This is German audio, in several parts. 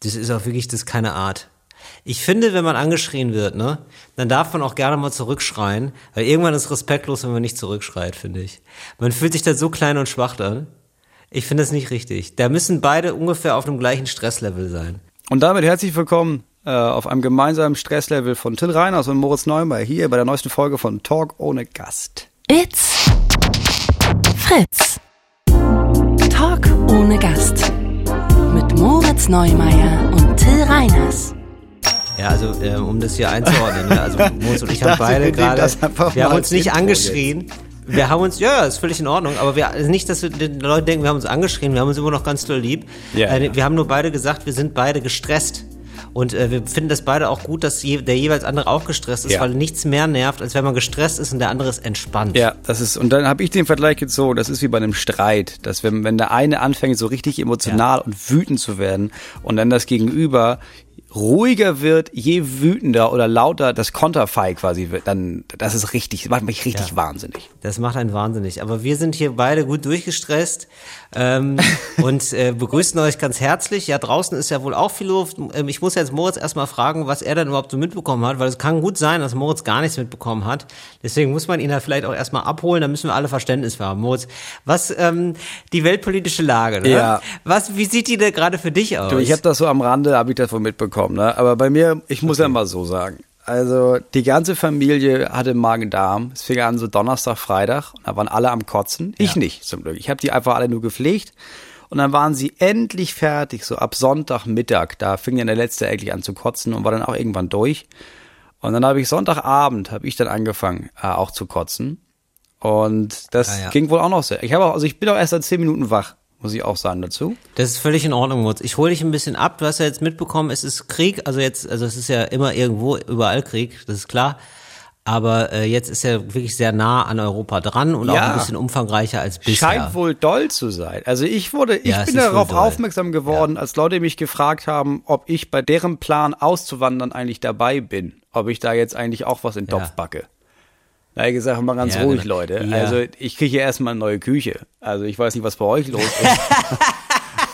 Das ist auch wirklich, das keine Art. Ich finde, wenn man angeschrien wird, ne, dann darf man auch gerne mal zurückschreien, weil irgendwann ist respektlos, wenn man nicht zurückschreit, finde ich. Man fühlt sich da so klein und schwach dann. Ich finde das nicht richtig. Da müssen beide ungefähr auf dem gleichen Stresslevel sein. Und damit herzlich willkommen äh, auf einem gemeinsamen Stresslevel von Till Reiners und Moritz Neumeier hier bei der neuesten Folge von Talk ohne Gast. It's Fritz. Talk ohne Gast. Moritz Neumeier und Till Reiners. Ja, also äh, um das hier einzuordnen, ne? also Moritz und ich, Ich haben beide gerade, wir haben uns nicht angeschrien. Wir haben uns, ja, ja, ist völlig in Ordnung, aber wir, also nicht, dass wir den Leuten denken, wir haben uns angeschrien, wir haben uns immer noch ganz doll lieb. Ja, äh, ja. Wir haben nur beide gesagt, wir sind beide gestresst. Und äh, wir finden das beide auch gut, dass je, der jeweils andere auch gestresst ist, Ja. weil nichts mehr nervt, als wenn man gestresst ist und der andere ist entspannt. Ja, das ist, und dann habe ich den Vergleich jetzt so, das ist wie bei einem Streit, dass wenn, wenn der eine anfängt, so richtig emotional und wütend zu werden und dann das Gegenüber ruhiger wird, je wütender oder lauter das Konterfei quasi wird, dann, das ist richtig, macht mich richtig Ja. wahnsinnig. Das macht einen wahnsinnig. Aber wir sind hier beide gut durchgestresst ähm, und äh, begrüßen euch ganz herzlich. Ja, draußen ist ja wohl auch viel Luft. Ähm, ich muss jetzt Moritz erstmal fragen, was er denn überhaupt so mitbekommen hat, weil es kann gut sein, dass Moritz gar nichts mitbekommen hat. Deswegen muss man ihn da vielleicht auch erstmal abholen, da müssen wir alle Verständnis für haben. Moritz, was ähm, die weltpolitische Lage, ne? Ja. Was, wie sieht die denn gerade für dich aus? Du, ich habe das so am Rande, habe ich das wohl mitbekommen, ne? Aber bei mir, ich muss ja mal so sagen. Also die ganze Familie hatte Magen-Darm. Es fing an so Donnerstag, Freitag und da waren alle am Kotzen. Ich Ja. nicht zum Glück. Ich habe die einfach alle nur gepflegt. Und dann waren sie endlich fertig, so ab Sonntagmittag. Da fing dann der letzte eigentlich an zu kotzen und war dann auch irgendwann durch. Und dann habe ich Sonntagabend, habe ich dann angefangen, äh, auch zu kotzen. Und das Ah, ja. ging wohl auch noch sehr. Ich habe auch, also ich bin auch erst seit zehn Minuten wach, muss ich auch sagen dazu. Das ist völlig in Ordnung, Mutz. Ich hole dich ein bisschen ab. Du hast ja jetzt mitbekommen, es ist Krieg. Also jetzt, also es ist ja immer irgendwo, überall Krieg, das ist klar. Aber äh, jetzt ist er wirklich sehr nah an Europa dran und auch Ja. ein bisschen umfangreicher als bisher. Scheint wohl doll zu sein. Also ich wurde, ich Ja, bin darauf doll. aufmerksam geworden, als Leute mich gefragt haben, ob ich bei deren Plan auszuwandern eigentlich dabei bin. Ob ich da jetzt eigentlich auch was in den Ja. Topf backe. Da habe ich gesagt, mal ganz Ja, ruhig, genau. Leute. Ja. Also ich kriege hier erstmal eine neue Küche. Also ich weiß nicht, was bei euch los ist.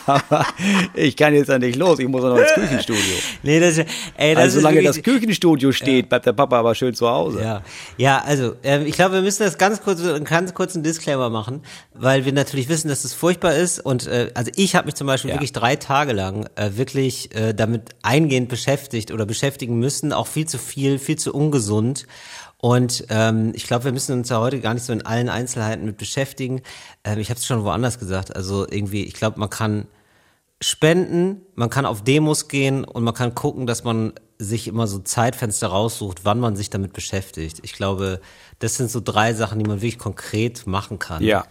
Aber ich kann jetzt ja nicht los. Ich muss auch noch ins Küchenstudio. Nee, das, ey, das Also solange das Küchenstudio steht, bleibt der Papa aber schön zu Hause. Ja, ja, also ähm, ich glaube, wir müssen das ganz kurz, einen ganz kurzen Disclaimer machen, weil wir natürlich wissen, dass es furchtbar ist und äh, also ich habe mich zum Beispiel Ja. wirklich drei Tage lang äh, wirklich äh, damit eingehend beschäftigt oder beschäftigen müssen, auch viel zu viel, viel zu ungesund. Und ähm, ich glaube, wir müssen uns ja heute gar nicht so in allen Einzelheiten mit beschäftigen. Ähm, ich habe es schon woanders gesagt. Also irgendwie, ich glaube, man kann spenden, man kann auf Demos gehen und man kann gucken, dass man sich immer so Zeitfenster raussucht, wann man sich damit beschäftigt. Ich glaube, das sind so drei Sachen, die man wirklich konkret machen kann. Ja.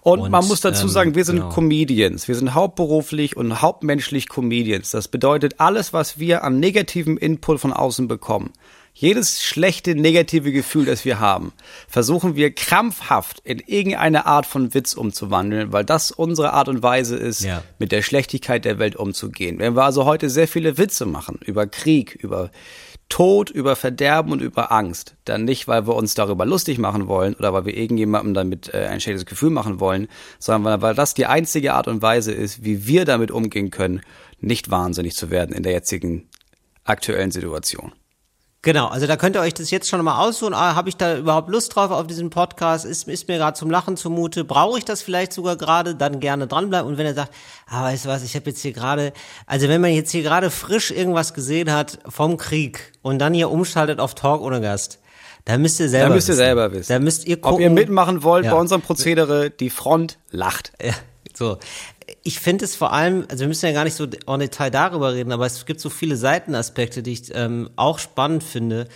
Und, Und, man muss dazu ähm, sagen, wir sind genau. Comedians. Wir sind hauptberuflich und hauptmenschlich Comedians. Das bedeutet, alles, was wir an negativem Input von außen bekommen, jedes schlechte, negative Gefühl, das wir haben, versuchen wir krampfhaft in irgendeine Art von Witz umzuwandeln, weil das unsere Art und Weise ist, Ja. mit der Schlechtigkeit der Welt umzugehen. Wenn wir also heute sehr viele Witze machen über Krieg, über Tod, über Verderben und über Angst, dann nicht, weil wir uns darüber lustig machen wollen oder weil wir irgendjemandem damit äh, ein schlechtes Gefühl machen wollen, sondern weil, weil das die einzige Art und Weise ist, wie wir damit umgehen können, nicht wahnsinnig zu werden in der jetzigen aktuellen Situation. Genau, also da könnt ihr euch das jetzt schon mal aussuchen. Ah, Habe ich da überhaupt Lust drauf auf diesen Podcast? Ist, ist mir gerade zum Lachen zumute? Brauche ich das vielleicht sogar gerade? Dann gerne dranbleiben. Und wenn er sagt, ah, weißt du was, ich habe jetzt hier gerade, also wenn man jetzt hier gerade frisch irgendwas gesehen hat vom Krieg und dann hier umschaltet auf Talk ohne Gast, dann müsst ihr selber Da müsst ihr wissen. selber wissen. Da müsst ihr gucken. Ob ihr mitmachen wollt Ja. bei unserem Prozedere, die Front lacht. Ja, so. Ich finde es vor allem, also wir müssen ja gar nicht so en Detail darüber reden, aber es gibt so viele Seitenaspekte, die ich ähm, auch spannend finde.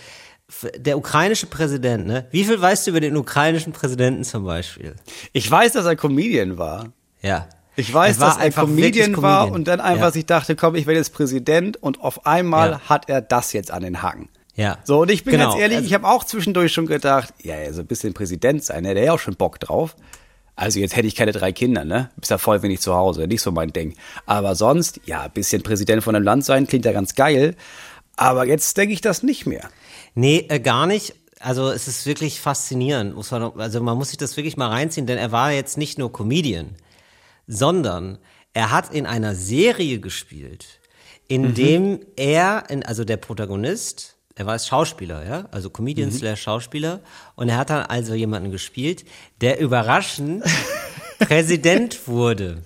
Der ukrainische Präsident, ne? Wie viel weißt du über den ukrainischen Präsidenten zum Beispiel? Ich weiß, dass er Comedian war. Ja. Ich weiß, dass er Comedian wirklich war Comedian. und dann einfach Ja. sich dachte, komm, ich werde jetzt Präsident und auf einmal Ja. hat er das jetzt an den Haken. Ja. So, und ich bin Genau. ganz ehrlich, Also- ich habe auch zwischendurch schon gedacht, ja, so ein bisschen Präsident sein, ne, der hat ja auch schon Bock drauf. Also jetzt hätte ich keine drei Kinder, ne? Bist ja voll wenig zu Hause, nicht so mein Ding. Aber sonst, ja, ein bisschen Präsident von einem Land sein, klingt ja ganz geil. Aber jetzt denke ich das nicht mehr. Nee, äh, gar nicht. Also es ist wirklich faszinierend. Muss man, also man muss sich das wirklich mal reinziehen, denn er war jetzt nicht nur Comedian, sondern er hat in einer Serie gespielt, in dem er, in, also der Protagonist, er war Schauspieler, ja, also Comedian slash Schauspieler, und er hat dann also jemanden gespielt, der überraschend Präsident wurde.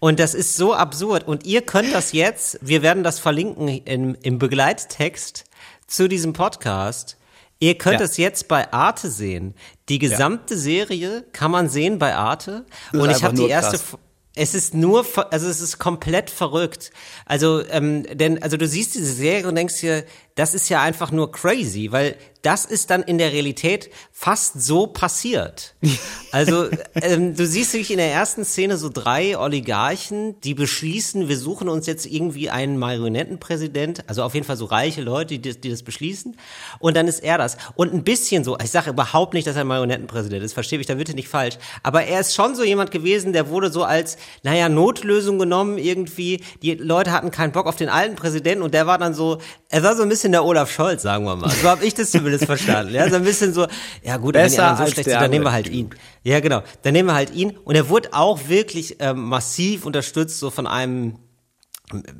Und das ist so absurd. Und ihr könnt das jetzt, wir werden das verlinken im, im Begleittext zu diesem Podcast. Ihr könnt Ja. es jetzt bei Arte sehen. Die gesamte Serie kann man sehen bei Arte. Und ich habe die erste, krass. Es ist nur, also es ist komplett verrückt. Also, ähm, denn, also du siehst diese Serie und denkst dir, das ist ja einfach nur crazy, weil das ist dann in der Realität fast so passiert. Also, ähm, du siehst wirklich in der ersten Szene so drei Oligarchen, die beschließen, wir suchen uns jetzt irgendwie einen Marionettenpräsident, also auf jeden Fall so reiche Leute, die, das- die das beschließen. Und dann ist er das. Und ein bisschen so, ich sage überhaupt nicht, dass er ein Marionettenpräsident ist, verstehe mich da bitte nicht falsch. Aber er ist schon so jemand gewesen, der wurde so als, naja, Notlösung genommen irgendwie. Die Leute hatten keinen Bock auf den alten Präsidenten und der war dann so, er war so ein bisschen der Olaf Scholz, sagen wir mal. So habe ich das zumindest verstanden. Ja, so ein bisschen so, ja gut, wenn die anderen so als schlecht sind, dann nehmen wir halt ihn. Ja, genau. Dann nehmen wir halt ihn. Und er wurde auch wirklich ähm, massiv unterstützt, so von einem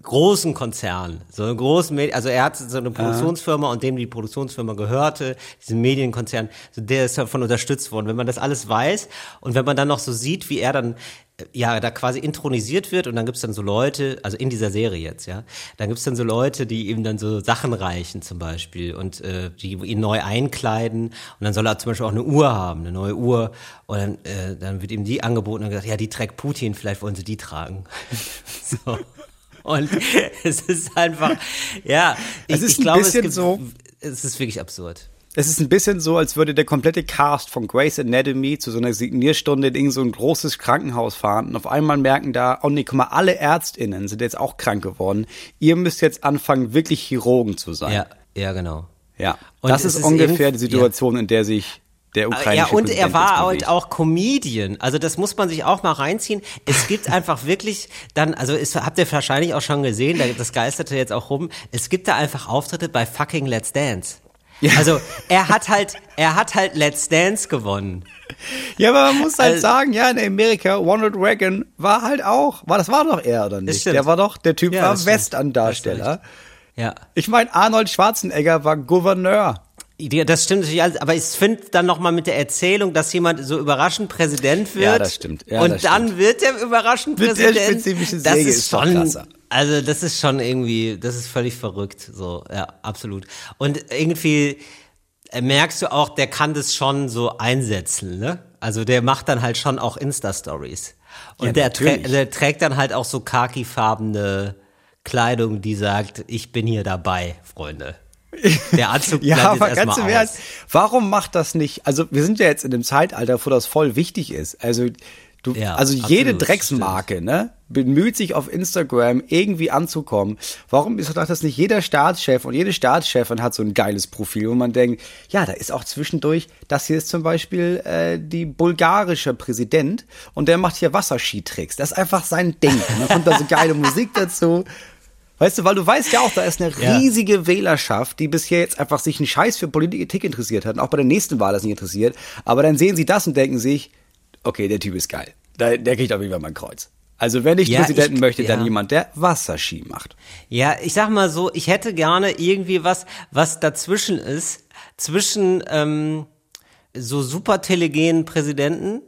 großen Konzern, so einen großen Medi also er hat so eine Produktionsfirma und dem die Produktionsfirma gehörte, diesen Medienkonzern, so der ist davon unterstützt worden. Wenn man das alles weiß und wenn man dann noch so sieht, wie er dann ja da quasi intronisiert wird und dann gibt's dann so Leute, also in dieser Serie jetzt, ja, dann gibt's dann so Leute, die ihm dann so Sachen reichen zum Beispiel und äh, die ihn neu einkleiden und dann soll er zum Beispiel auch eine Uhr haben, eine neue Uhr und dann, äh, dann wird ihm die angeboten und gesagt, ja, die trägt Putin, vielleicht wollen sie die tragen. so. Und es ist einfach, ja, ich, Es ist ich glaube, es gibt, so- es ist wirklich absurd. Es ist ein bisschen so, als würde der komplette Cast von Grey's Anatomy zu so einer Signierstunde in so ein großes Krankenhaus fahren und auf einmal merken da, oh nee, guck mal, alle ÄrztInnen sind jetzt auch krank geworden. Ihr müsst jetzt anfangen, wirklich Chirurgen zu sein. Ja, ja, genau. Ja. Und das ist ist ungefähr eben- die Situation, in der sich der ukrainische Ja, und Präsident er war halt auch Comedian. Also das muss man sich auch mal reinziehen. Es gibt einfach wirklich dann, also es, habt ihr wahrscheinlich auch schon gesehen, da- das geisterte jetzt auch rum, es gibt da einfach Auftritte bei fucking Let's Dance. Also er hat halt, er hat halt Let's Dance gewonnen. Ja, aber man muss halt Also- sagen, ja, in Amerika, Ronald Reagan war halt auch, war das war doch er oder nicht? Der war doch, der Typ Ja, war das. Western-Darsteller. Ja. Ich meine, Arnold Schwarzenegger war Gouverneur. Ja, Das stimmt natürlich alles, aber ich finde dann nochmal mit der Erzählung, dass jemand so überraschend Präsident wird. Ja, das stimmt. Ja, und das dann stimmt. wird er überraschend Mit der Präsident. spezifischen das Säge ist ist doch schon, krasser. Also das ist schon irgendwie, das ist völlig verrückt. So, ja, absolut. Und irgendwie äh, merkst du auch, der kann das schon so einsetzen, ne? Also der macht dann halt schon auch Insta-Stories. Und Ja, der, trä der trägt dann halt auch so khakifarbene Kleidung, die sagt, ich bin hier dabei, Freunde. Der Anzug Ja, aber ganz im Ernst, warum macht das nicht? Also wir sind ja jetzt in dem Zeitalter, wo das voll wichtig ist. Also du, Ja, also jede absolut, Drecksmarke, ne, bemüht sich auf Instagram irgendwie anzukommen. Warum ist doch das nicht jeder Staatschef und jede Staatschefin hat so ein geiles Profil, wo man denkt, ja, da ist auch zwischendurch, das hier ist zum Beispiel äh, die bulgarische Präsident und der macht hier Wasserskitricks. Das ist einfach sein Ding. Und dann kommt da so geile Musik dazu. Weißt du, weil du weißt ja auch, da ist eine Ja. riesige Wählerschaft, die bisher jetzt einfach sich einen Scheiß für Politik interessiert hat und auch bei der nächsten Wahl das nicht interessiert. Aber dann sehen sie das und denken sich, okay, der Typ ist geil. Der, der kriegt auf jeden Fall mein Kreuz. Also wenn ich Ja, Präsidenten ich- möchte, dann ja. jemand, der Wasserski macht. Ja, ich sag mal so, ich hätte gerne irgendwie was, was dazwischen ist, zwischen ähm, so super telegenen Präsidenten,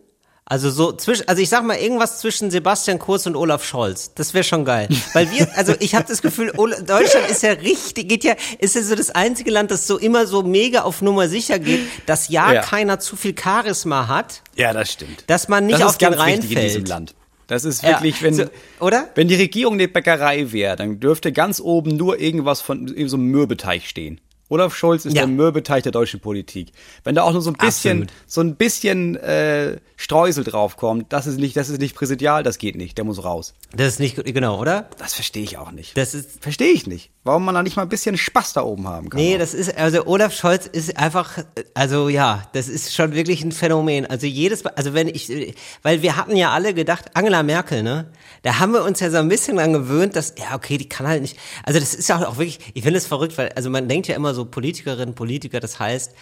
also so zwischen, also ich sag mal irgendwas zwischen Sebastian Kurz und Olaf Scholz. Das wäre schon geil, weil wir, also ich habe das Gefühl, Deutschland ist ja richtig, geht ja, ist ja so das einzige Land, das so immer so mega auf Nummer sicher geht, dass ja, Ja. keiner zu viel Charisma hat, Ja, das stimmt. dass man nicht das auf ist den wichtig in diesem reinfällt. Land. Das ist Ja, wirklich, wenn, so, oder? wenn die Regierung eine Bäckerei wäre, dann dürfte ganz oben nur irgendwas von so einem Mürbeteig stehen. Olaf Scholz ist Ja. der Mürbeteig der deutschen Politik. Wenn da auch nur so ein bisschen, Absolut. so ein bisschen äh, Streusel draufkommt, das ist nicht, das ist nicht präsidial, das geht nicht, der muss raus. Das ist nicht, genau, oder? Das verstehe ich auch nicht. Das ist, Verstehe ich nicht. Warum man da nicht mal ein bisschen Spaß da oben haben kann. Nee, das ist, also Olaf Scholz ist einfach, also ja, das ist schon wirklich ein Phänomen. Also jedes also wenn ich, weil wir hatten ja alle gedacht, Angela Merkel, ne? Da haben wir uns ja so ein bisschen dran gewöhnt, dass, ja, okay, die kann halt nicht, also das ist ja auch wirklich, ich finde es verrückt, weil, also man denkt ja immer so Politikerinnen, Politiker, das heißt,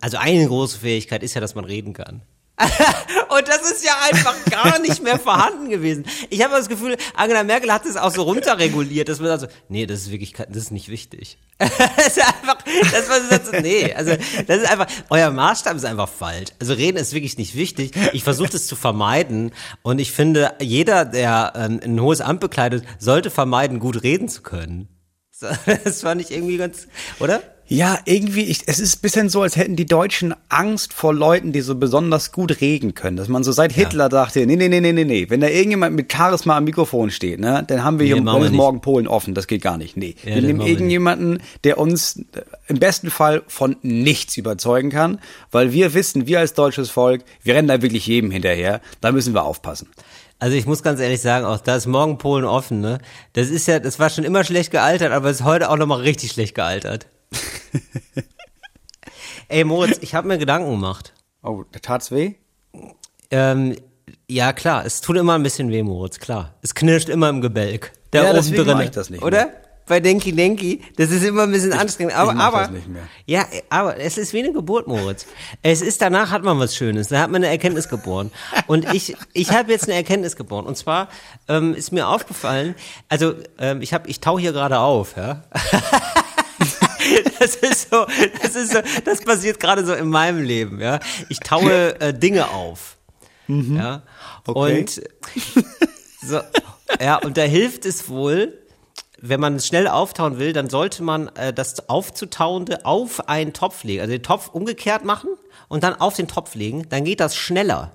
also eine große Fähigkeit ist ja, dass man reden kann. Und das ist ja einfach gar nicht mehr vorhanden gewesen. Ich habe das Gefühl, Angela Merkel hat es auch so runterreguliert, dass man sagt so, nee, das ist wirklich, das ist nicht wichtig. das ist einfach, das war so, nee, also das ist einfach, euer Maßstab ist einfach falsch. Also reden ist wirklich nicht wichtig. Ich versuche das zu vermeiden und ich finde, jeder, der ähm, ein hohes Amt bekleidet, sollte vermeiden, gut reden zu können. Das fand ich irgendwie ganz, oder? Ja, irgendwie, ich, es ist ein bisschen so, als hätten die Deutschen Angst vor Leuten, die so besonders gut reden können. Dass man so seit Hitler ja. dachte, nee, nee, nee, nee, nee, nee. Wenn da irgendjemand mit Charisma am Mikrofon steht, ne, dann haben wir nee, hier morgen Polen offen. Das geht gar nicht. Nee. Ja, wir nehmen irgendjemanden, der uns im besten Fall von nichts überzeugen kann, weil wir wissen, wir als deutsches Volk, wir rennen da wirklich jedem hinterher. Da müssen wir aufpassen. Also ich muss ganz ehrlich sagen, auch da ist morgen Polen offen, ne? Das ist ja, das war schon immer schlecht gealtert, aber ist heute auch nochmal richtig schlecht gealtert. Ey Moritz, ich habe mir Gedanken gemacht. Oh, da tat's weh? Ähm, ja klar, es tut immer ein bisschen weh, Moritz, klar. Es knirscht immer im Gebälk. Da ja, oben drin. Ich das nicht oder? Mehr. Bei Denki Denki, das ist immer ein bisschen anstrengend. Aber, aber ja, aber es ist wie eine Geburt, Moritz. Es ist danach hat man was Schönes. Da hat man eine Erkenntnis geboren. Und ich, ich habe jetzt eine Erkenntnis geboren. Und zwar ähm, ist mir aufgefallen. Also ähm, ich habe, ich tau hier gerade auf, ja. das ist so, das ist so, das passiert gerade so in meinem Leben, ja. Ich taue äh, Dinge auf. Mhm. Ja. Okay. Und so, ja, und da hilft es wohl, wenn man es schnell auftauen will, dann sollte man äh, das Aufzutauende auf einen Topf legen. Also den Topf umgekehrt machen und dann auf den Topf legen. Dann geht das schneller.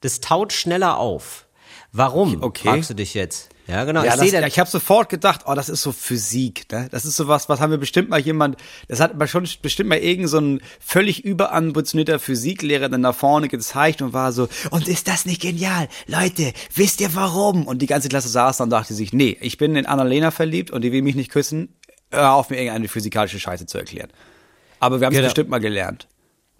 Das taut schneller auf. Warum? Okay. Fragst du dich jetzt? Ja, genau. Ja, ich, das, ich habe sofort gedacht, oh, das ist so Physik. Ne? Das ist so was, was haben wir bestimmt mal jemand, das hat schon bestimmt mal irgend so ein völlig überambitionierter Physiklehrer dann nach vorne gezeigt und war so, und ist das nicht genial? Leute, wisst ihr warum? Und die ganze Klasse saß dann und dachte sich, nee, ich bin in Annalena verliebt und die will mich nicht küssen. Hör auf, mir irgendeine physikalische Scheiße zu erklären. Aber wir haben es genau. bestimmt mal gelernt.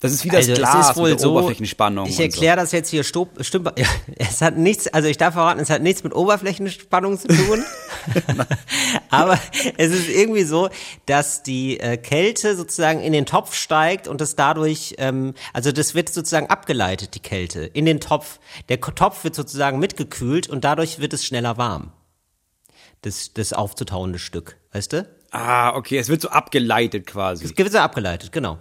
Das ist wie das also Glas es ist wohl so, Oberflächenspannung. Ich erkläre so. das jetzt hier stup, stimmt. Ja, es hat nichts, also ich darf verraten, es hat nichts mit Oberflächenspannung zu tun. Aber es ist irgendwie so, dass die äh, Kälte sozusagen in den Topf steigt und es dadurch, ähm, also das wird sozusagen abgeleitet, die Kälte, in den Topf. Der Topf wird sozusagen mitgekühlt und dadurch wird es schneller warm. Das, das aufzutauende Stück, weißt du? Ah, okay, es wird so abgeleitet quasi. Es wird so abgeleitet, genau.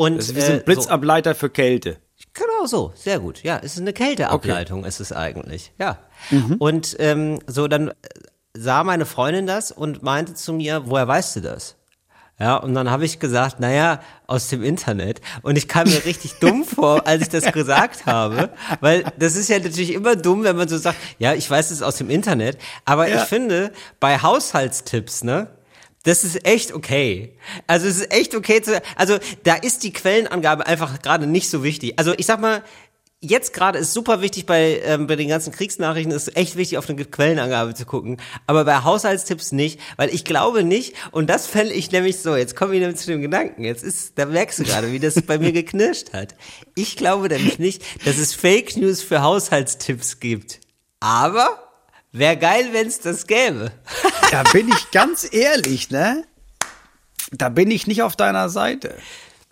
Und, das ist wie so ein äh, Blitzableiter so. für Kälte. Genau so, sehr gut. Ja, es ist eine Kälteableitung, okay. ist es eigentlich. Ja. Mhm. Und ähm, so, dann sah meine Freundin das und meinte zu mir, woher weißt du das? Ja, und dann habe ich gesagt, naja, aus dem Internet. Und ich kam mir richtig dumm vor, als ich das gesagt habe, weil das ist ja natürlich immer dumm, wenn man so sagt, ja, ich weiß es aus dem Internet. Aber ja. ich finde, bei Haushaltstipps, ne, das ist echt okay. Also es ist echt okay zu, also da ist die Quellenangabe einfach gerade nicht so wichtig. Also ich sag mal, jetzt gerade ist super wichtig bei, ähm, bei den ganzen Kriegsnachrichten, ist echt wichtig, auf eine Quellenangabe zu gucken. Aber bei Haushaltstipps nicht, weil ich glaube nicht, und das fände ich nämlich so, jetzt komme ich nämlich zu dem Gedanken, jetzt ist, da merkst du gerade, wie das bei mir geknirscht hat. Ich glaube nämlich nicht, dass es Fake News für Haushaltstipps gibt. Aber Wäre geil, wenn es das gäbe. da bin ich ganz ehrlich, ne? Da bin ich nicht auf deiner Seite.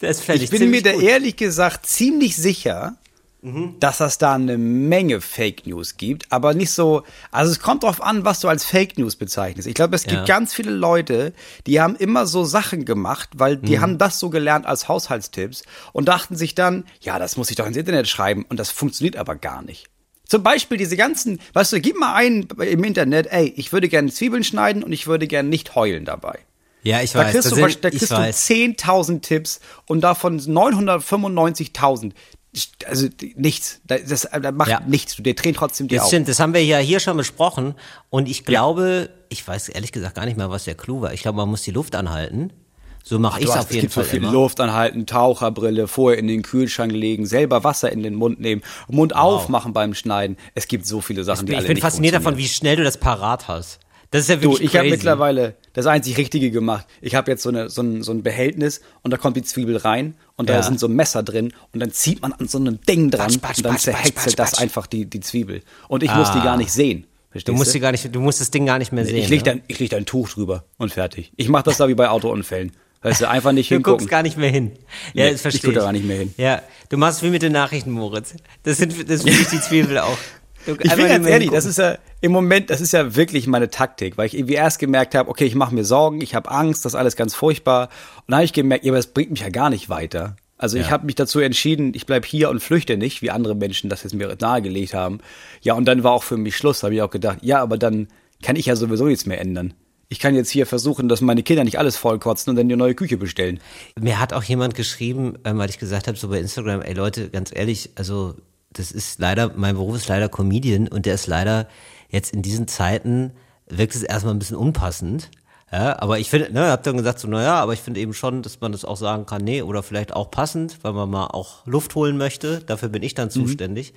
Das ich, ich bin mir da ehrlich gesagt ziemlich sicher, mhm. dass es da eine Menge Fake News gibt, aber nicht so, also es kommt drauf an, was du als Fake News bezeichnest. Ich glaube, es gibt ja. ganz viele Leute, die haben immer so Sachen gemacht, weil die mhm. haben das so gelernt als Haushaltstipps und dachten sich dann, ja, das muss ich doch ins Internet schreiben und das funktioniert aber gar nicht. Zum Beispiel diese ganzen, weißt du, gib mal ein im Internet, ey, ich würde gerne Zwiebeln schneiden und ich würde gerne nicht heulen dabei. Ja, ich da weiß. Kriegst du, sind, da kriegst du 10.000 Tipps und davon 995.000 also nichts, das, das macht ja. nichts, der dreht trotzdem die das Augen. Stimmt, das haben wir ja hier schon besprochen und ich glaube, ja. ich weiß ehrlich gesagt gar nicht mehr, was der Clou war. Ich glaube, man muss die Luft anhalten so mache ich es auf jeden Fall. Es gibt so viel immer. Luft anhalten, Taucherbrille, vorher in den Kühlschrank legen, selber Wasser in den Mund nehmen, Mund wow. aufmachen beim Schneiden. Es gibt so viele Sachen, ich, die ich alle Ich bin fasziniert davon, wie schnell du das parat hast. Das ist ja wirklich du, ich habe mittlerweile das einzig Richtige gemacht. Ich habe jetzt so, eine, so, ein, so ein Behältnis und da kommt die Zwiebel rein und ja. da sind so Messer drin und dann zieht man an so einem Ding dran batsch, batsch, und dann zerhäckselt das einfach die, die Zwiebel. Und ich ah. muss die gar nicht sehen. Verstehst du musst sie gar nicht, du musst das Ding gar nicht mehr sehen. Ich leg, ne? dann, ich leg da ein Tuch drüber und fertig. Ich mache das da wie bei Autounfällen. Weißt du, einfach nicht du hingucken. guckst gar nicht mehr hin. Ja, Nee, das verstehe ich guck da gar nicht mehr hin. Ja, du machst wie mit den Nachrichten, Moritz. Das sind, das finde ich die Zwiebel auch. Du, Ich bin ganz ehrlich, das ist ja im Moment, das ist ja wirklich meine Taktik, weil ich irgendwie erst gemerkt habe, okay, ich mache mir Sorgen, ich habe Angst, das ist alles ganz furchtbar. Und dann habe ich gemerkt, ja, aber das bringt mich ja gar nicht weiter. Also ich Ja. habe mich dazu entschieden, ich bleib hier und flüchte nicht, wie andere Menschen das jetzt mir nahegelegt haben. Ja, und dann war auch für mich Schluss, habe ich auch gedacht, ja, aber dann kann ich ja sowieso nichts mehr ändern. Ich kann jetzt hier versuchen, dass meine Kinder nicht alles vollkotzen und dann eine neue Küche bestellen. Mir hat auch jemand geschrieben, ähm, weil ich gesagt habe, so bei Instagram, ey Leute, ganz ehrlich, also das ist leider, mein Beruf ist leider Comedian und der ist leider jetzt in diesen Zeiten, wirkt es erstmal ein bisschen unpassend. Ja, aber ich finde, ne, hab dann gesagt so, naja, aber ich finde eben schon, dass man das auch sagen kann, nee, oder vielleicht auch passend, weil man mal auch Luft holen möchte. Dafür bin ich dann zuständig.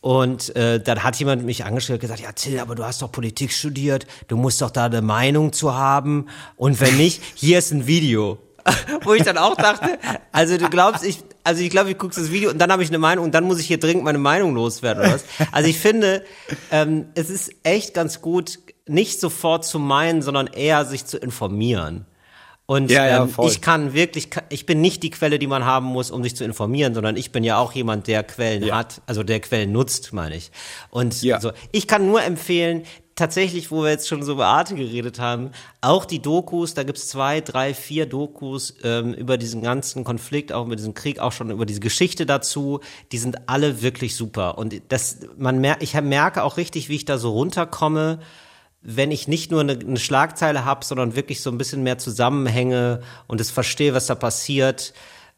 Und äh, dann hat jemand mich angeschrieben und gesagt, ja Till, aber du hast doch Politik studiert, du musst doch da eine Meinung zu haben. Und wenn nicht, hier ist ein Video. Wo ich dann auch dachte, also du glaubst, ich, also ich glaube, ich gucke das Video und dann habe ich eine Meinung und dann muss ich hier dringend meine Meinung loswerden oder was. Also ich finde, ähm, es ist echt ganz gut, nicht sofort zu meinen, sondern eher sich zu informieren. Und Ja, ja, ähm, ich kann wirklich, ich bin nicht die Quelle, die man haben muss, um sich zu informieren, sondern ich bin ja auch jemand, der Quellen Ja. hat, also der Quellen nutzt, meine ich. Und so, ich kann nur empfehlen, tatsächlich, wo wir jetzt schon so über Arte geredet haben, auch die Dokus, da gibt's zwei, drei, vier Dokus ähm, über diesen ganzen Konflikt, auch über diesen Krieg, auch schon über diese Geschichte dazu, die sind alle wirklich super. Und das, man merkt, ich merke auch richtig, wie ich da so runterkomme, wenn ich nicht nur eine, eine Schlagzeile habe, sondern wirklich so ein bisschen mehr Zusammenhänge und es verstehe, was da passiert